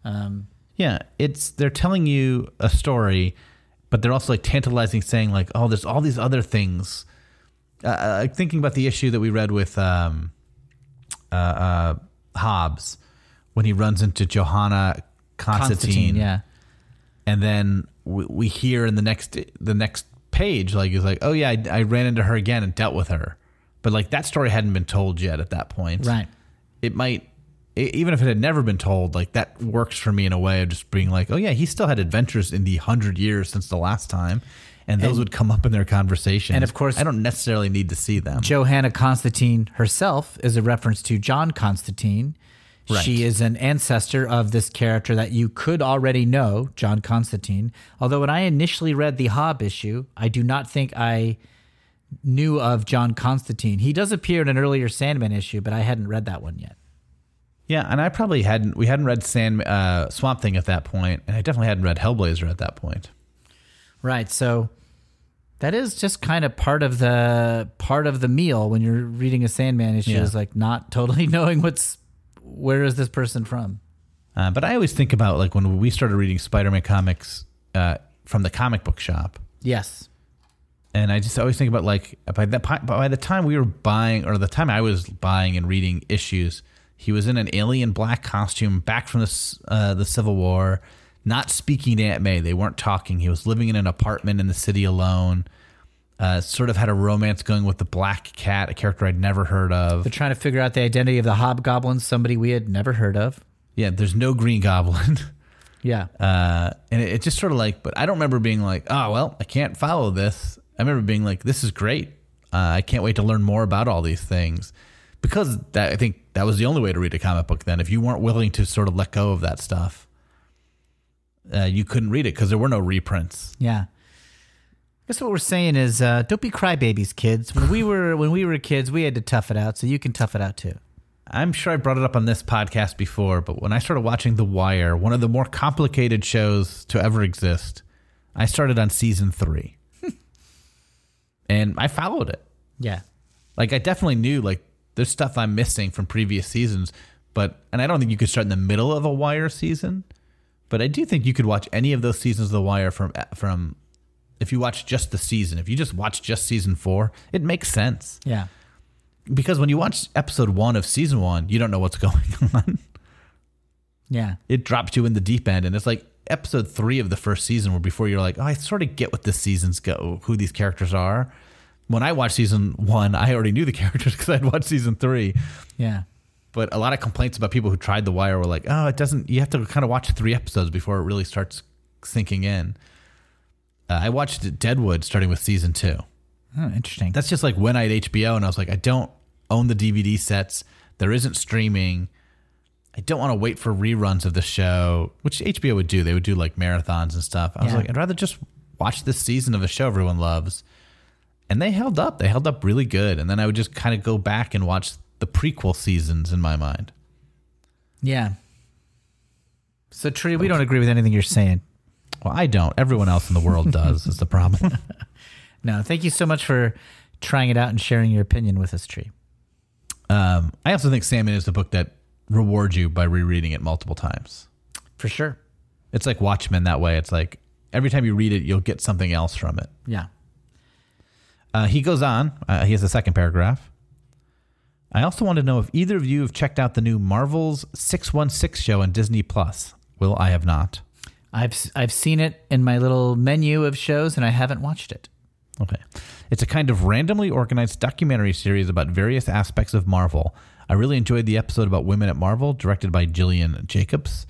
Um, Yeah, it's they're telling you a story, but they're also like tantalizing, saying like, "Oh, there's all these other things." Uh, Uh, like thinking about the issue that we read with um, uh, uh, Hobbes when he runs into Johanna Constantine, Constantine, yeah, and then we, we hear in the next the next page like it's like, "Oh yeah, I, I ran into her again and dealt with her," but like that story hadn't been told yet at that point, right. it might e- even if it had never been told like that works for me in a way of just being like oh yeah he still had adventures in the hundred years since the last time and those And- would come up in their conversation and of course- i don't necessarily need to see them Johanna Constantine herself is a reference to John Constantine. Right. She is an ancestor of this character that you could already know, John Constantine. Although when I initially read the Hob issue, I do not think I knew of John Constantine. He does appear in an earlier Sandman issue, but I hadn't read that one yet. yeah and i probably hadn't we hadn't read Sand, uh, swamp thing at that point and i definitely hadn't read hellblazer at that point Right. So that is just kind of part of the part of the meal when you're reading a Sandman issue Yeah. is like not totally knowing what's where is this person from. uh, but i always think about like when we started reading spider-man comics uh, from the comic book shop Yes. and I just always think about like by the by the time we were buying or the time I was buying and reading issues, he was in an alien black costume back from the uh, the Civil War, not speaking to Aunt May. They weren't talking. He was living in an apartment in the city alone. Uh, sort of had a romance going with the Black Cat, a character I'd never heard of. They're trying to figure out the identity of the hobgoblin, somebody we had never heard of. Yeah, there's no Green Goblin. Yeah. Uh, and it, it just sort of like, but I don't remember being like, oh, well, I can't follow this. I remember being like, this is great. Uh, I can't wait to learn more about all these things. Because that, I think that was the only way to read a comic book then. If you weren't willing to sort of let go of that stuff, uh, you couldn't read it because there were no reprints. Yeah. Guess what we're saying is uh, don't be crybabies, kids. When we were when we were kids, we had to tough it out, so you can tough it out too. I'm sure I brought it up on this podcast before, but when I started watching The Wire, one of the more complicated shows to ever exist, I started on season three. and I followed it. Yeah. Like I definitely knew like there's stuff I'm missing from previous seasons, but and I don't think you could start in the middle of a Wire season, but I do think you could watch any of those seasons of The Wire from from if you watch just the season. If you just watch just season 4, it makes sense. Yeah. Because when you watch episode 1 of season 1, you don't know what's going on. Yeah. it drops you in the deep end and it's like episode 3 of the first season where before you're like, "Oh, I sort of get what this season's go, who these characters are." When I watched season 1, I already knew the characters cuz I'd watched season 3. Yeah. But a lot of complaints about people who tried The Wire were like, oh, it doesn't, you have to kind of watch three episodes before it really starts sinking in. Uh, I watched Deadwood starting with season two. Oh, interesting. That's just like when I had HBO and I was like, I don't own the DVD sets. There isn't streaming. I don't want to wait for reruns of the show, which HBO would do. They would do like marathons and stuff. I was Yeah. like, I'd rather just watch this season of a show everyone loves. And they held up. They held up really good. And then I would just kind of go back and watch the prequel seasons in my mind. yeah. So Tree, we don't agree with anything you're saying. Well, I don't. Everyone else in the world does, is the problem. No, thank you so much for trying it out and sharing your opinion with us, Tree. Um, I also think Sandman is the book that rewards you by rereading it multiple times. For sure. It's like Watchmen that way. It's like every time you read it, you'll get something else from it. Yeah. Uh, he goes on. Uh, he has a second paragraph. I also want to know if either of you have checked out the new Marvel's 616 show on Disney Plus. Will I have not? I've I've seen it in my little menu of shows and I haven't watched it. Okay. It's a kind of randomly organized documentary series about various aspects of Marvel. I really enjoyed the episode about women at Marvel, directed by Gillian Jacobs,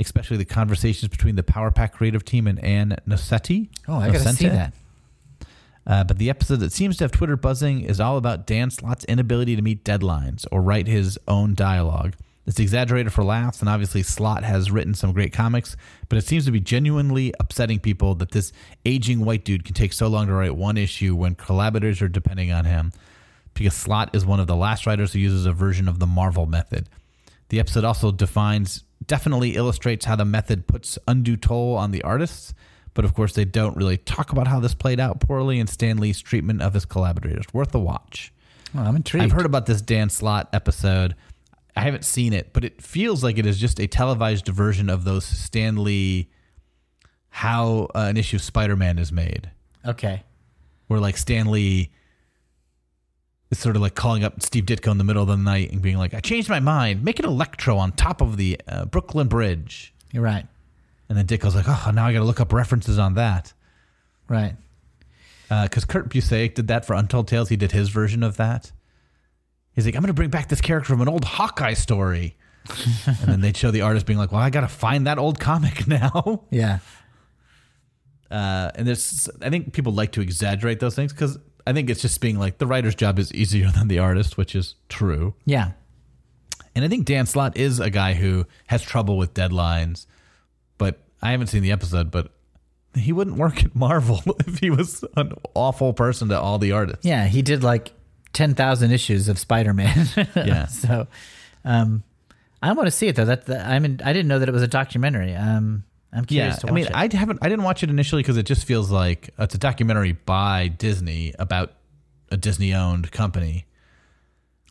especially the conversations between the Power Pack creative team and Ann Nocenti. Oh, I gotta see that. Uh, but the episode that seems to have Twitter buzzing is all about Dan Slott's inability to meet deadlines or write his own dialogue. It's exaggerated for laughs, and obviously Slott has written some great comics, but it seems to be genuinely upsetting people that this aging white dude can take so long to write one issue when collaborators are depending on him. Because Slott is one of the last writers who uses a version of the Marvel method. The episode also defines, definitely illustrates how the method puts undue toll on the artists, but of course they don't really talk about how this played out poorly in Stan Lee's treatment of his collaborators. Worth a watch. Well, I'm intrigued. I've heard about this Dan Slott episode. I haven't seen it, but it feels like it is just a televised version of those Stan Lee how uh, an issue of Spider-Man is made, Okay. where like Stan Lee is sort of like calling up Steve Ditko in the middle of the night and being like, "I changed my mind. Make an Electro on top of the uh, Brooklyn Bridge." You're right. And then Ditko's like, "Oh, now I got to look up references on that." Right. because Kurt Busiek did that for Untold Tales. He did his version of that. He's like, I'm going to bring back this character from an old Hawkeye story. and then they'd show the artist being like, well, I got to find that old comic now. Yeah. Uh, and there's, I think people like to exaggerate those things because I think it's just being like the writer's job is easier than the artist, which is true. Yeah. And I think Dan Slott is a guy who has trouble with deadlines, but I haven't seen the episode, but he wouldn't work at Marvel if he was an awful person to all the artists. Yeah. He did like 10,000 issues of Spider Man. Yeah. so, um, I want to see it though. That, I mean, I didn't know that it was a documentary. Um, I'm curious Yeah, to I mean, it. I haven't, I didn't watch it initially because it just feels like it's a documentary by Disney about a Disney-owned company.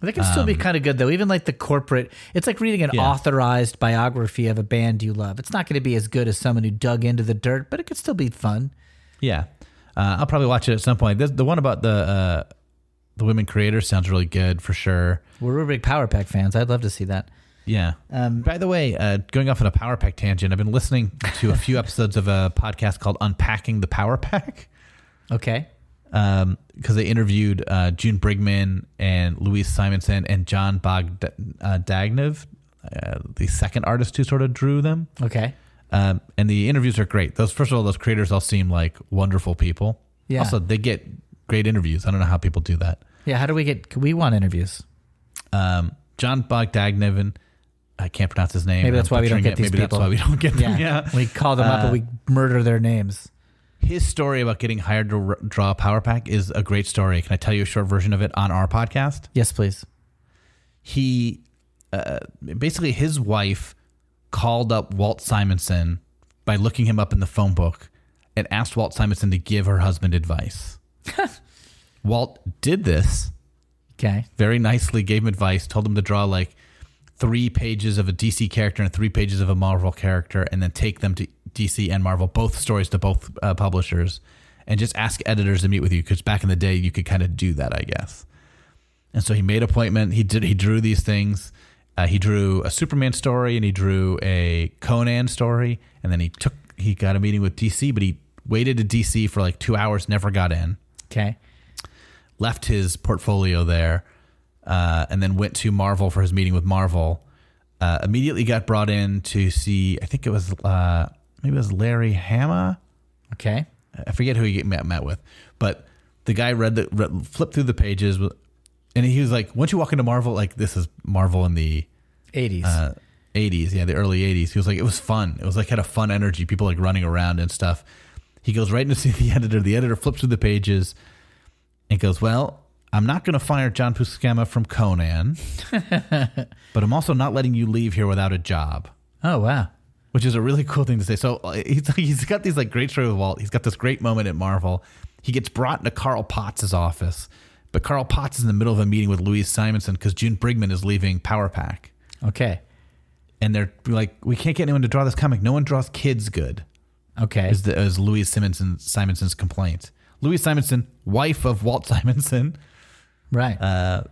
That can still be kind of good though. Even like the corporate, it's like reading an Um, Yeah. authorized biography of a band you love. It's not going to be as good as someone who dug into the dirt, but it could still be fun. Yeah, uh, I'll probably watch it at some point. This, the one about the uh, the women creators sounds really good for sure. We're big Power Pack fans. I'd love to see that. Yeah. Um, By the way, uh, going off on a Power Pack tangent, I've been listening to a few episodes of a podcast called Unpacking the Power Pack. Okay. because they interviewed uh, June Brigman and Louise Simonson and Jon Bogdanove, uh, the second artist who sort of drew them. Okay. Um, and the interviews are great. Those first of all, those creators all seem like wonderful people. Yeah. Also, they get great interviews. I don't know how people do that. Yeah. How do we get? We want interviews. Um, Jon Bogdanove, I can't pronounce his name. Maybe that's I'm why we don't get it. these Maybe people. that's why we don't get them. Yeah. Yeah. We call them up and we murder their names. His story about getting hired to r- draw a Power Pack is a great story. Can I tell you a short version of it on our podcast? Yes, please. he uh, basically his wife called up Walt Simonson by looking him up in the phone book and asked Walt Simonson to give her husband advice. Walt did this Okay. very nicely, gave him advice, told him to draw like three pages of a DC character and three pages of a Marvel character, and then take them to DC and Marvel, both stories to both uh, publishers, and just ask editors to meet with you because back in the day you could kind of do that, I guess. And so he made appointment. He did. He drew these things. Uh, he drew a Superman story and he drew a Conan story, and then he took. He got a meeting with DC, but he waited to DC for like two hours, never got in Okay. left his portfolio there, uh, and then went to Marvel for his meeting with Marvel. Uh, immediately got brought in to see. I think it was uh, maybe it was Larry Hama. Okay. I forget who he met, met with, but the guy read the read, flipped through the pages, and he was like, "Once you walk into Marvel, like this is Marvel in the 80s. uh, 80s, yeah, the early 80s. He was like, it was fun. It was like had a fun energy, people like running around and stuff. He goes right in to see the editor. The editor flips through the pages and goes, Well, I'm not going to fire John Buscema from Conan, but I'm also not letting you leave here without a job, oh, wow. which is a really cool thing to say. So uh, he's, he's got these like great story with Walt. He's got this great moment at Marvel. He gets brought into Carl Potts' office, but Carl Potts is in the middle of a meeting with Louise Simonson because June Brigman is leaving Power Pack Okay. and they're like, we can't get anyone to draw this comic. No one draws kids good. Okay. Is the is Louise Simonson Simonson's complaint? Louise Simonson, wife of Walt Simonson, right. Uh,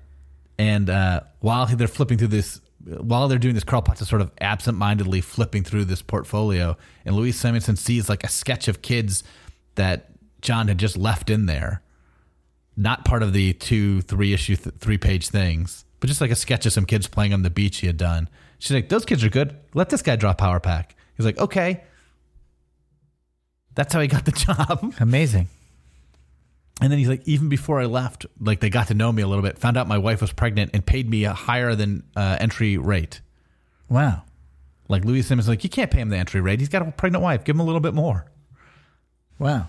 and uh, while they're flipping through this, while they're doing this, Carl Potts is sort of absent-mindedly flipping through this portfolio, and Louise Simonson sees like a sketch of kids that John had just left in there, not part of the two, three issue, th- three page things, but just like a sketch of some kids playing on the beach he had done. She's like, "Those kids are good. Let this guy draw Power Pack." He's like, "Okay." That's how he got the job. Amazing. And then he's like, even before I left, like they got to know me a little bit, found out my wife was pregnant, and paid me a higher than uh, entry rate. Wow. Like Louise Simmons, like you can't pay him the entry rate. He's got a pregnant wife. Give him a little bit more. Wow.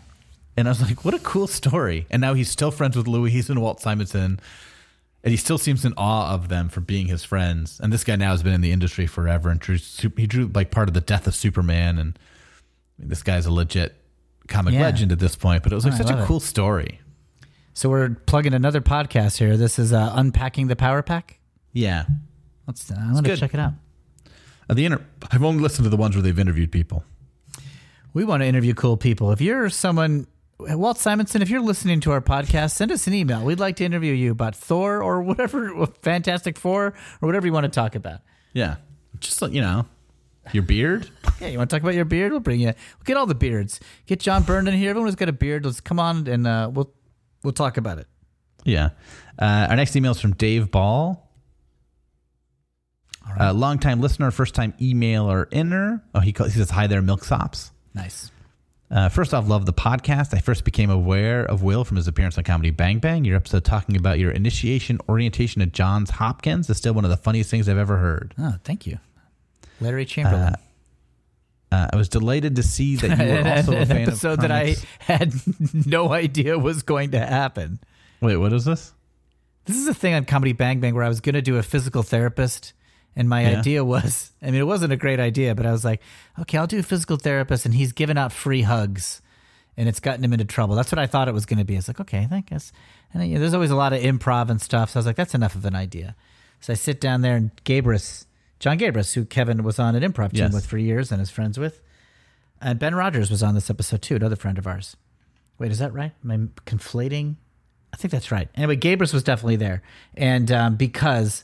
And I was like, what a cool story. And now he's still friends with Louise and Walt Simonson. And he still seems in awe of them for being his friends. And this guy now has been in the industry forever and drew, he drew like part of the death of Superman. And I mean, this guy's a legit comic Yeah. legend at this point. But it was like I such a it. cool story. So we're plugging another podcast here. This is uh, Unpacking the Power Pack. Yeah. Let's, uh, I'm to check it out. Uh, the inter- I've only listened to the ones where they've interviewed people. We want to interview cool people. If you're someone, Walt Simonson, if you're listening to our podcast, send us an email. We'd like to interview you about Thor or whatever, Fantastic Four or whatever you want to talk about. Yeah. Just you know, your beard. Yeah, you want to talk about your beard? We'll bring you. We'll get all the beards. Get John Byrne in here. Everyone who's got a beard, let's come on and uh, we'll we'll talk about it. Yeah. Uh, our next email is from Dave Ball. Uh, long time listener, first time emailer inner. Oh, he, calls, he says, Hi there, Milksops. Nice. Uh, first off, love the podcast. I first became aware of Will from his appearance on Comedy Bang Bang. Your episode talking about your initiation orientation at Johns Hopkins is still one of the funniest things I've ever heard. Oh, thank you, Larry Chamberlain. Uh, I was delighted to see that you were also a an fan episode of that I had no idea was going to happen. Wait, what is this? This is a thing on Comedy Bang Bang where I was going to do a physical therapist. And my Yeah. idea was, I mean, it wasn't a great idea, but I was like, okay, I'll do a physical therapist. And he's giving out free hugs and it's gotten him into trouble. That's what I thought it was going to be. It's like, okay, I guess. And you know, there's always a lot of improv and stuff. So I was like, that's enough of an idea. So I sit down there and Gabrus, Jon Gabrus, who Kevin was on an improv team Yes. with for years and is friends with. And Ben Rodgers was on this episode too, another friend of ours. Wait, is that right? Am I conflating? I think that's right. Anyway, Gabrus was definitely there. And um, because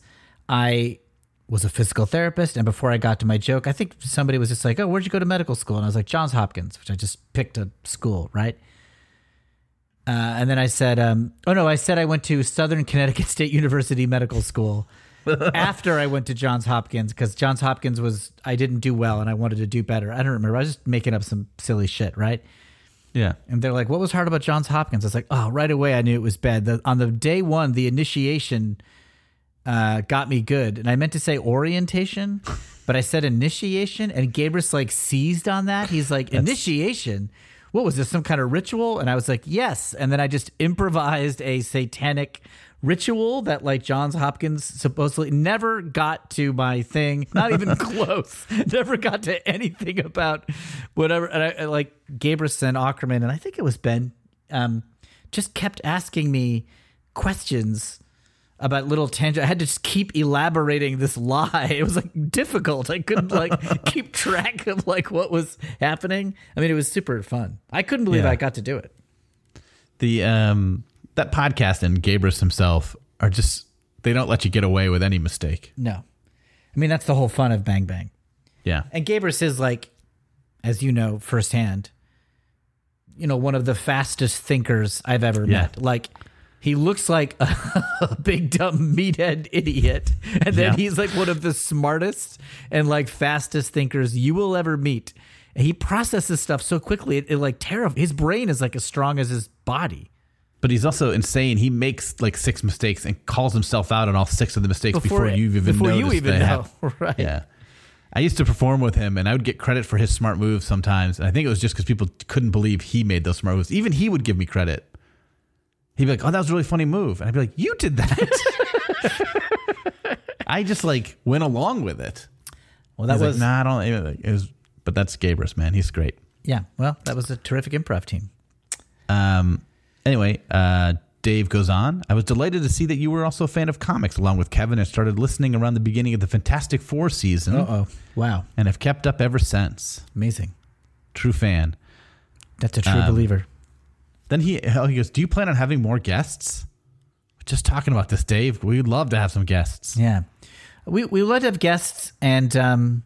I was a physical therapist, and before I got to my joke, I think somebody was just like, Oh, where'd you go to medical school? And I was like, Johns Hopkins, which I just picked a school, right? Uh, and then I said, um, Oh, no, I said I went to Southern Connecticut State University Medical School after I went to Johns Hopkins because Johns Hopkins was, I didn't do well and I wanted to do better. I don't remember. I was just making up some silly shit, right? Yeah. And they're like, "What was hard about Johns Hopkins?" I was like, "Oh, right away, I knew it was bad." The, on the day one, the initiation uh, got me good, and I meant to say orientation, but I said initiation, and Gabrus like seized on that. He's like, "Initiation." What was this? Some kind of ritual? And I was like, "Yes." And then I just improvised a satanic ritual that like Johns Hopkins supposedly never got to my thing, not even close. never got to anything about whatever. And I, I like Gabrus and Ackerman, and I think it was Ben, um, just kept asking me questions about little tangent. I had to just keep elaborating this lie. It was like difficult. I couldn't like keep track of like what was happening. I mean, it was super fun. I couldn't believe Yeah. I got to do it. The um that podcast and Gabrus himself are just they don't let you get away with any mistake. No, I mean that's the whole fun of Bang Bang. Yeah. And Gabrus is like, as you know firsthand, you know, one of the fastest thinkers I've ever Yeah. met. Like, he looks like a big dumb meathead idiot, and then Yeah. he's like one of the smartest and like fastest thinkers you will ever meet. And he processes stuff so quickly, it, it like terrifies. His brain is like as strong as his body. But he's also insane. He makes like six mistakes and calls himself out on all six of the mistakes before, you've even before you even know, right? Yeah. I used to perform with him and I would get credit for his smart moves sometimes. And I think it was just because people couldn't believe he made those smart moves. Even he would give me credit. He'd be like, oh, that was a really funny move. And I'd be like, you did that. I just like went along with it. Well, that He's was like, nah, I don't. It was, but that's Gabrus, man. He's great. yeah. Well, that was a terrific improv team. Um, anyway, uh, Dave goes on. I was delighted to see that you were also a fan of comics, along with Kevin, and started listening around the beginning of the Fantastic Four season, Uh oh! Wow, and have kept up ever since. amazing. True fan. That's a true Um, believer. Then he he goes, "Do you plan on having more guests?" Just talking about this, Dave. We'd love to have some guests. Yeah, we we love to have guests, and um,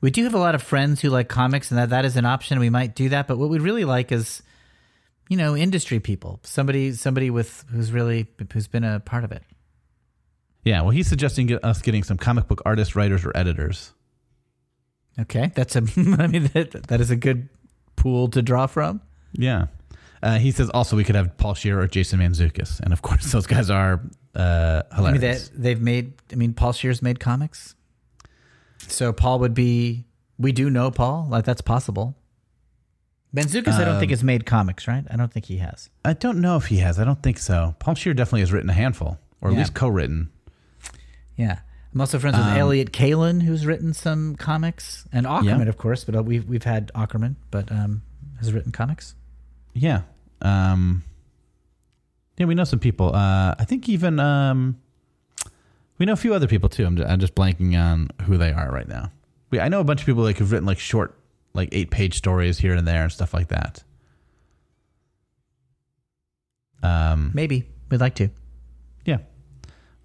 we do have a lot of friends who like comics, and that that is an option. We might do that, but what we'd really like is, you know, industry people, somebody somebody with who's really who's been a part of it. Yeah. Well, he's suggesting get us getting some comic book artists, writers, or editors. Okay, that's a. I mean, that that is a good pool to draw from. Yeah. Uh, he says also we could have Paul Scheer or Jason Mantzoukas, and of course those guys are uh, I mean, hilarious. they've made. I mean, Paul Scheer's made comics. So Paul would be. We do know Paul. Like that's possible. Mantzoukas, I don't think has made comics, right? I don't think he has. I don't know if he has. I don't think so. Paul Scheer definitely has written a handful, or at Yeah. least co-written. Yeah. I'm also friends with Elliott Kalan, who's written some comics, and Ackerman, Yeah. of course. But uh, we've we've had Ackerman, but um, has written comics. Yeah. Um, yeah, we know some people. Uh, I think even um, we know a few other people too. I'm just, I'm just blanking on who they are right now. We, I know a bunch of people like who've written like short, like eight page stories here and there and stuff like that. Um, Maybe we'd like to. yeah,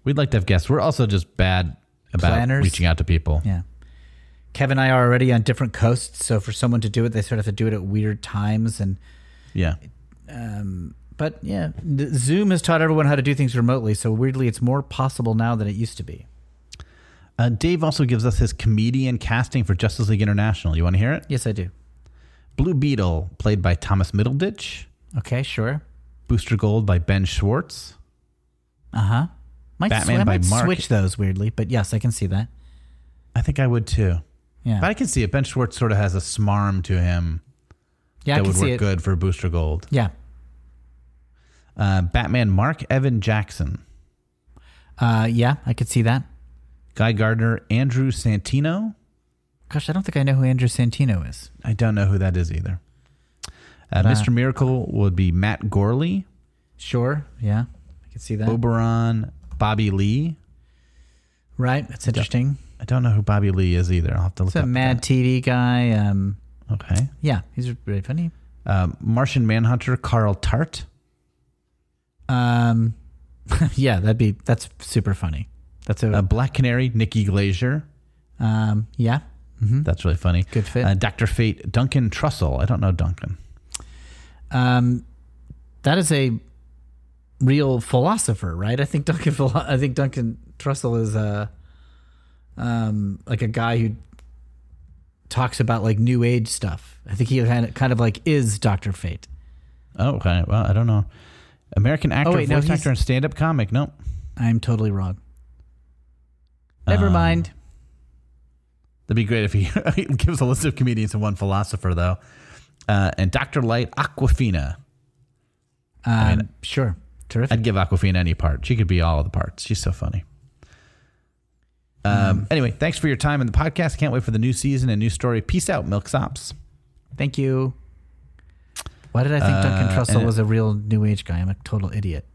we'd like to have guests. We're also just bad about Planners? reaching out to people. Yeah. Kevin and I are already on different coasts, so for someone to do it, they sort of have to do it at weird times. And Yeah. um, but yeah, Zoom has taught everyone how to do things remotely. So weirdly, it's more possible now than it used to be. Uh, Dave also gives us his comedian casting for Justice League International. You want to hear it? Yes, I do. Blue Beetle, played by Thomas Middleditch. Okay, sure. Booster Gold by Ben Schwartz. Uh huh. Might, Batman I by might Mark- switch those weirdly, but yes, I can see that. I think I would too. Yeah, But I can see it. Ben Schwartz sort of has a smarm to him yeah, that would work it. good for Booster Gold. Yeah. Uh, Batman Mark Evan Jackson. Uh, yeah, I could see that. Guy Gardner Andrew Santino. Gosh, I don't think I know who Andrew Santino is. I don't know who that is either. Uh, Mr. Miracle would be Matt Gourley. Sure. Yeah, I can see that. Oberon Bobby Lee. Right. That's interesting. I don't know who Bobby Lee is either. I'll have to look It's a Mad TV guy. Um. Okay. yeah, he's really funny. Um, Martian Manhunter Carl Tart. Um, yeah, that'd be that's super funny. That's a Uh, Black Canary Nikki Glaser. um, yeah, hmm That's really funny. Good fit. Uh, Dr. Fate Duncan Trussell. I don't know Duncan. um, that is a real philosopher, right? I think Duncan. I think Duncan Trussell is a um like a guy who talks about like new age stuff. I think he kind of like is Doctor Fate. Oh, okay. Well, I don't know. American actor, wait, no, voice he's- actor, and stand-up comic. Nope. I'm totally wrong. Never Um, mind. That'd be great if he, gives a list of comedians and one philosopher, though. Uh, and Dr. Light Awkwafina. Um, mean, sure, terrific. I'd give Awkwafina any part. She could be all of the parts. She's so funny. Um, anyway, thanks for your time in the podcast. Can't wait for the new season and new story. Peace out, Milk Sops. Thank you. Why did I think Duncan Uh, Trussell and- was a real new age guy? I'm a total idiot.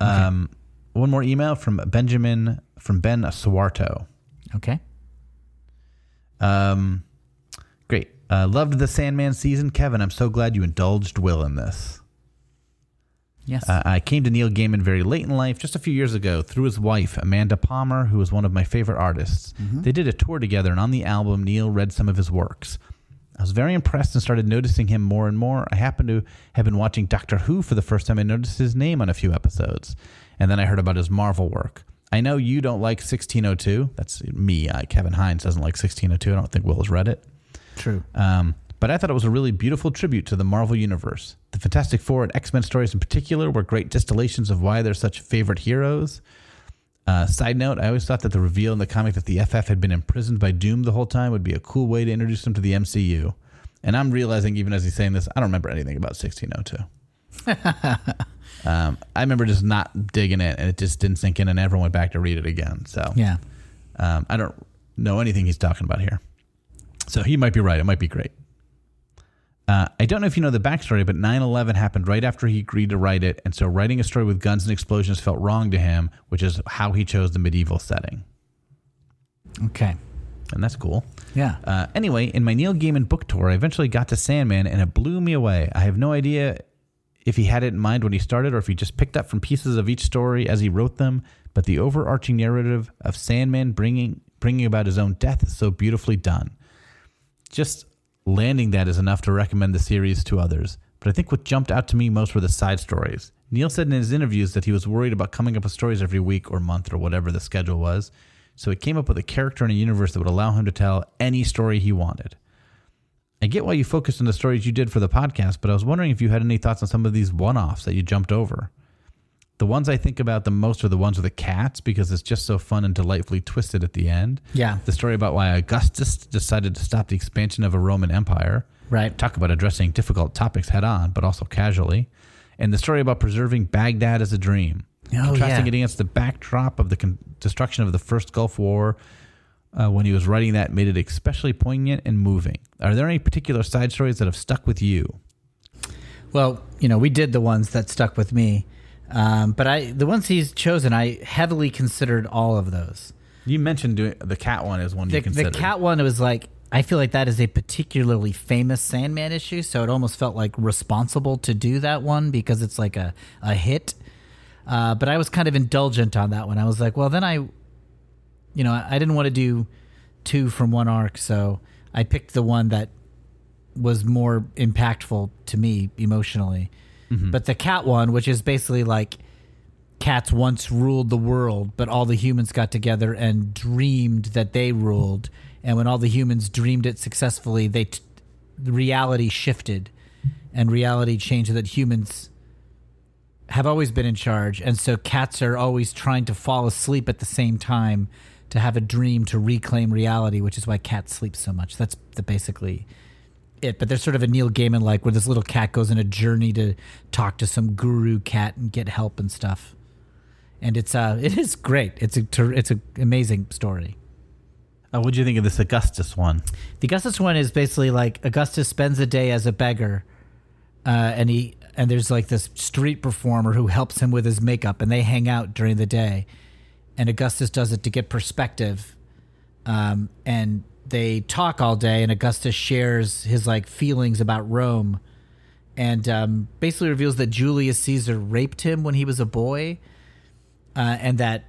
Um, one more email from Benjamin from Ben Suarto. Okay. Um, great. Uh, loved the Sandman season, Kevin. I'm so glad you indulged Will in this. Yes. Uh, I came to Neil Gaiman very late in life, just a few years ago, through his wife, Amanda Palmer, who was one of my favorite artists. They did a tour together, and on the album, Neil read some of his works. I was very impressed and started noticing him more and more. I happened to have been watching Doctor Who for the first time and noticed his name on a few episodes. And then I heard about his Marvel work. I know you don't like 1602. That's me. Uh, Kevin Hines doesn't like 1602. I don't think Will has read it. True. Um, but I thought it was a really beautiful tribute to the Marvel Universe. The Fantastic Four and X Men stories in particular were great distillations of why they're such favorite heroes. Uh, side note, I always thought that the reveal in the comic that the FF had been imprisoned by Doom the whole time would be a cool way to introduce them to the MCU. And I'm realizing, even as he's saying this, I don't remember anything about 1602. um, I remember just not digging it, and it just didn't sink in, and everyone went back to read it again. So Yeah. um, I don't know anything he's talking about here. So he might be right. It might be great. Uh, I don't know if you know the backstory, but 9 11 happened right after he agreed to write it. And so writing a story with guns and explosions felt wrong to him, which is how he chose the medieval setting. Okay. And that's cool. Yeah. Uh, anyway, in my Neil Gaiman book tour, I eventually got to Sandman and it blew me away. I have no idea if he had it in mind when he started or if he just picked up from pieces of each story as he wrote them, but the overarching narrative of Sandman bringing bringing about his own death is so beautifully done. Just landing that is enough to recommend the series to others. But I think what jumped out to me most were the side stories. Neil said in his interviews that he was worried about coming up with stories every week or month or whatever the schedule was. So he came up with a character in a universe that would allow him to tell any story he wanted. I get why you focused on the stories you did for the podcast, but I was wondering if you had any thoughts on some of these one offs that you jumped over. The ones I think about the most are the ones with the cats because it's just so fun and delightfully twisted at the end. Yeah. The story about why Augustus decided to stop the expansion of a Roman Empire. Right. Talk about addressing difficult topics head on, but also casually. And the story about preserving Baghdad as a dream. Oh, contrasting yeah. it against the backdrop of the con- destruction of the first Gulf War. Uh, when he was writing that, made it especially poignant and moving. Are there any particular side stories that have stuck with you? Well, you know, we did the ones that stuck with me, um, but I the ones he's chosen, I heavily considered all of those. You mentioned doing the cat one is one The, you considered. the cat one was like I feel like that is a particularly famous Sandman issue, so it almost felt like responsible to do that one because it's like a a hit. Uh, but I was kind of indulgent on that one. I was like, well, then I, you know, I didn't want to do two from one arc, so I picked the one that was more impactful to me emotionally. Mm-hmm. But the cat one, which is basically like cats once ruled the world, but all the humans got together and dreamed that they ruled. And when all the humans dreamed it successfully, they t- reality shifted, and reality changed so that humans have always been in charge, and so cats are always trying to fall asleep at the same time to have a dream to reclaim reality, which is why cats sleep so much. That's the basically it. But there's sort of a Neil Gaiman like where this little cat goes on a journey to talk to some guru cat and get help and stuff. And it's uh it is great. It's a ter- it's an amazing story. Uh, what do you think of this Augustus one? The Augustus one is basically like Augustus spends a day as a beggar, uh, and he and there's like this street performer who helps him with his makeup, and they hang out during the day, and Augustus does it to get perspective, um, and they talk all day, and Augustus shares his like feelings about Rome, and um, basically reveals that Julius Caesar raped him when he was a boy, uh, and that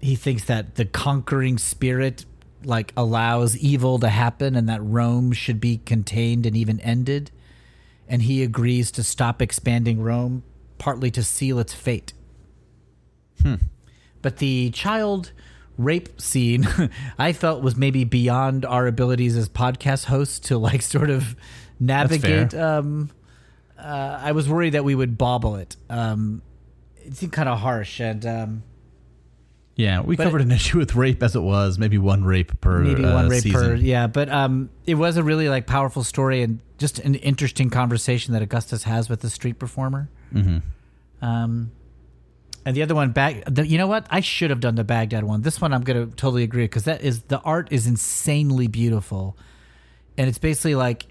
he thinks that the conquering spirit like allows evil to happen and that Rome should be contained and even ended and he agrees to stop expanding Rome partly to seal its fate. But the child rape scene I felt was maybe beyond our abilities as podcast hosts to like sort of navigate um uh, I was worried that we would bobble it. Um it seemed kind of harsh and um Yeah, we covered an issue with rape as it was, maybe one rape per maybe uh, one rape season. per yeah but um it was a really like powerful story and just an interesting conversation that augustus has with the street performer Mhm. um and the other one back you know what? I should have done the baghdad one. This one i'm gonna totally agree because that is the art is insanely beautiful. And it's basically like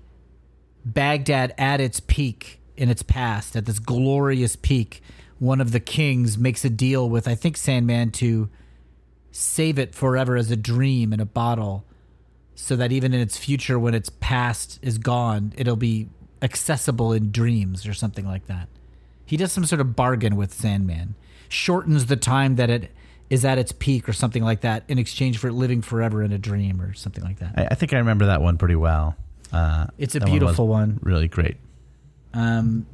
baghdad at its peak in its past at this glorious peak one of the kings makes a deal with i think sandman to save it forever as a dream in a bottle so that even in its future when its past is gone it'll be accessible in dreams or something like that. He does some sort of bargain with sandman shortens the time that it is at its peak or something like that in exchange for it living forever in a dream or something like that I, I think I remember that one pretty well. Uh, It's a that one beautiful one. Really great. Um,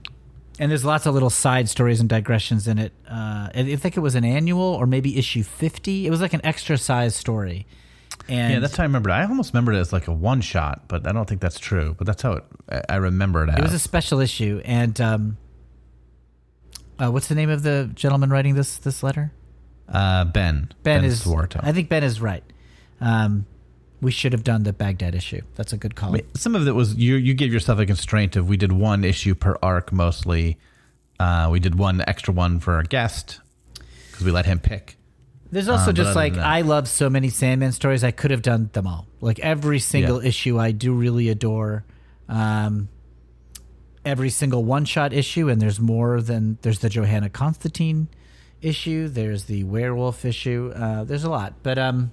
and there's lots of little side stories and digressions in it. Uh, I think it was an annual or maybe issue 50. It was like an extra size story. And yeah, that's how I remember it. I almost remembered it as like a one shot, but I don't think that's true. But that's how it, I, I remember it as. It was a special issue, and um, uh, what's the name of the gentleman writing this this letter? uh, Ben. Ben, is. Swarto. I think Ben is right. Um, we should have done the Baghdad issue. That's a good call. I mean, some of it was you. You gave yourself a constraint of we did one issue per arc mostly. Uh, we did one extra one for our guest because we let him pick. There's also Um, just like I love so many Sandman stories. I could have done them all. Like every single Yeah. issue, I do really adore. Um, every single one shot issue, and there's more than there's the Johanna Constantine issue. There's the werewolf issue. Uh, there's a lot, but um,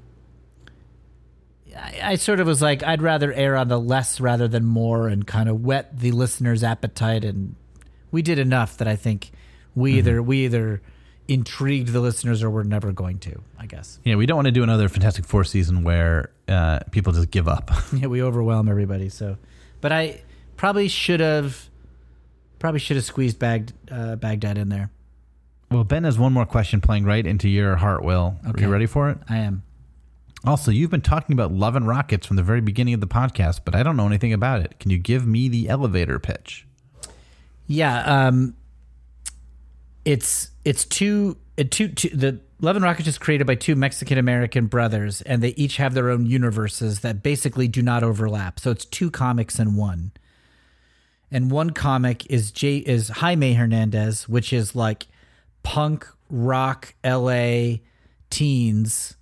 I, I sort of was like I'd rather err on the less rather than more, and kind of whet the listener's appetite. And we did enough that I think we either we either intrigued the listeners or we're never going to. I guess. Yeah, we don't want to do another Fantastic Four season where uh, people just give up. Yeah, we overwhelm everybody. So, but I probably should have, probably should have squeezed Bagd, uh, Baghdad in there. well, Ben has one more question playing right into your heart, Will. Okay. Are you ready for it? I am. Also, you've been talking about Love and Rockets from the very beginning of the podcast, but I don't know anything about it. Can you give me the elevator pitch? Yeah. Um, it's it's two, uh, two, two the Love and Rockets is created by two Mexican American brothers, and they each have their own universes that basically do not overlap. So it's two comics in one. And one comic is J is Jaime Hernandez, which is like punk rock LA teens,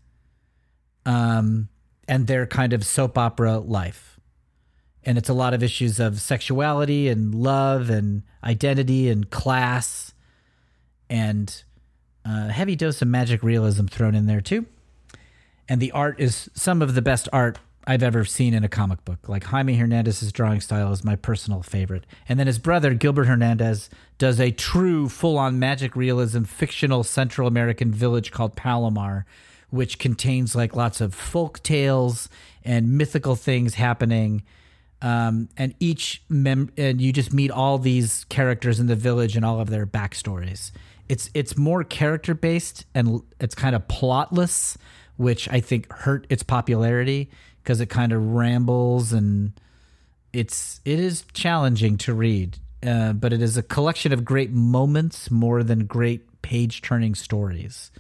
um, and their kind of soap opera life. And it's a lot of issues of sexuality and love and identity and class and a heavy dose of magic realism thrown in there too. And the art is some of the best art I've ever seen in a comic book. Like Jaime Hernandez's drawing style is my personal favorite. And then his brother, Gilbert Hernandez, does a true full on magic realism fictional Central American village called Palomar, which contains like lots of folk tales and mythical things happening. Um, and each mem and you just meet all these characters in the village and all of their backstories. It's it's more character based and it's kind of plotless, which I think hurt its popularity because it kind of rambles and it's it is challenging to read. Uh, but it is a collection of great moments more than great page turning stories.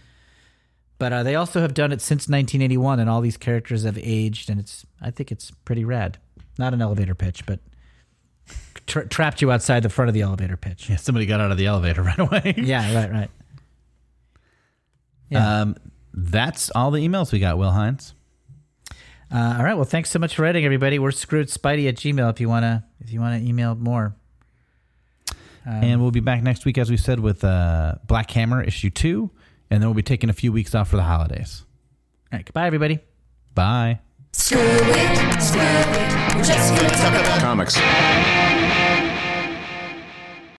But uh, they also have done it since 1981, and all these characters have aged, and it's I think it's pretty rad. Not an elevator pitch, but tra- trapped you outside the front of the elevator pitch. Yeah, somebody got out of the elevator right away. Yeah, right, right. Yeah. Um, that's all the emails we got, Will Hines. Uh, all right. Well, thanks so much for writing, everybody. We're screwed Spidey at Gmail if you wanna if you wanna email more. and we'll be back next week, as we said, with uh, Black Hammer issue two, and then we'll be taking a few weeks off for the holidays. All right. Goodbye, everybody. Bye. Screw it, screw it. We're just gonna talk about Comics.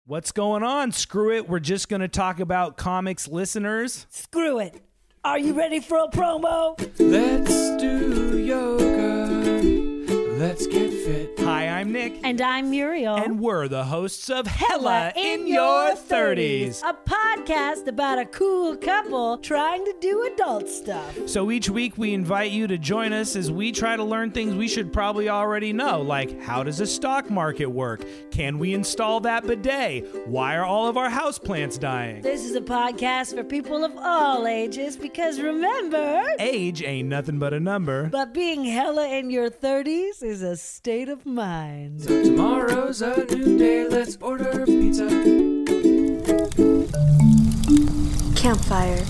What's going on? Screw it. We're just going to talk about comics listeners. Screw it. Are you ready for a promo? Let's do yoga. Let's get fit. Hi, I'm Nick. And I'm Muriel. And we're the hosts of Hella in, Your 30s. A podcast about a cool couple trying to do adult stuff. So each week we invite you to join us as we try to learn things we should probably already know, like how does a stock market work? Can we install that bidet? Why are all of our houseplants dying? This is a podcast for people of all ages because remember, Age ain't nothing but a number. but being hella in your 30s is a state of mind. So tomorrow's a new day. Let's order pizza. Campfire.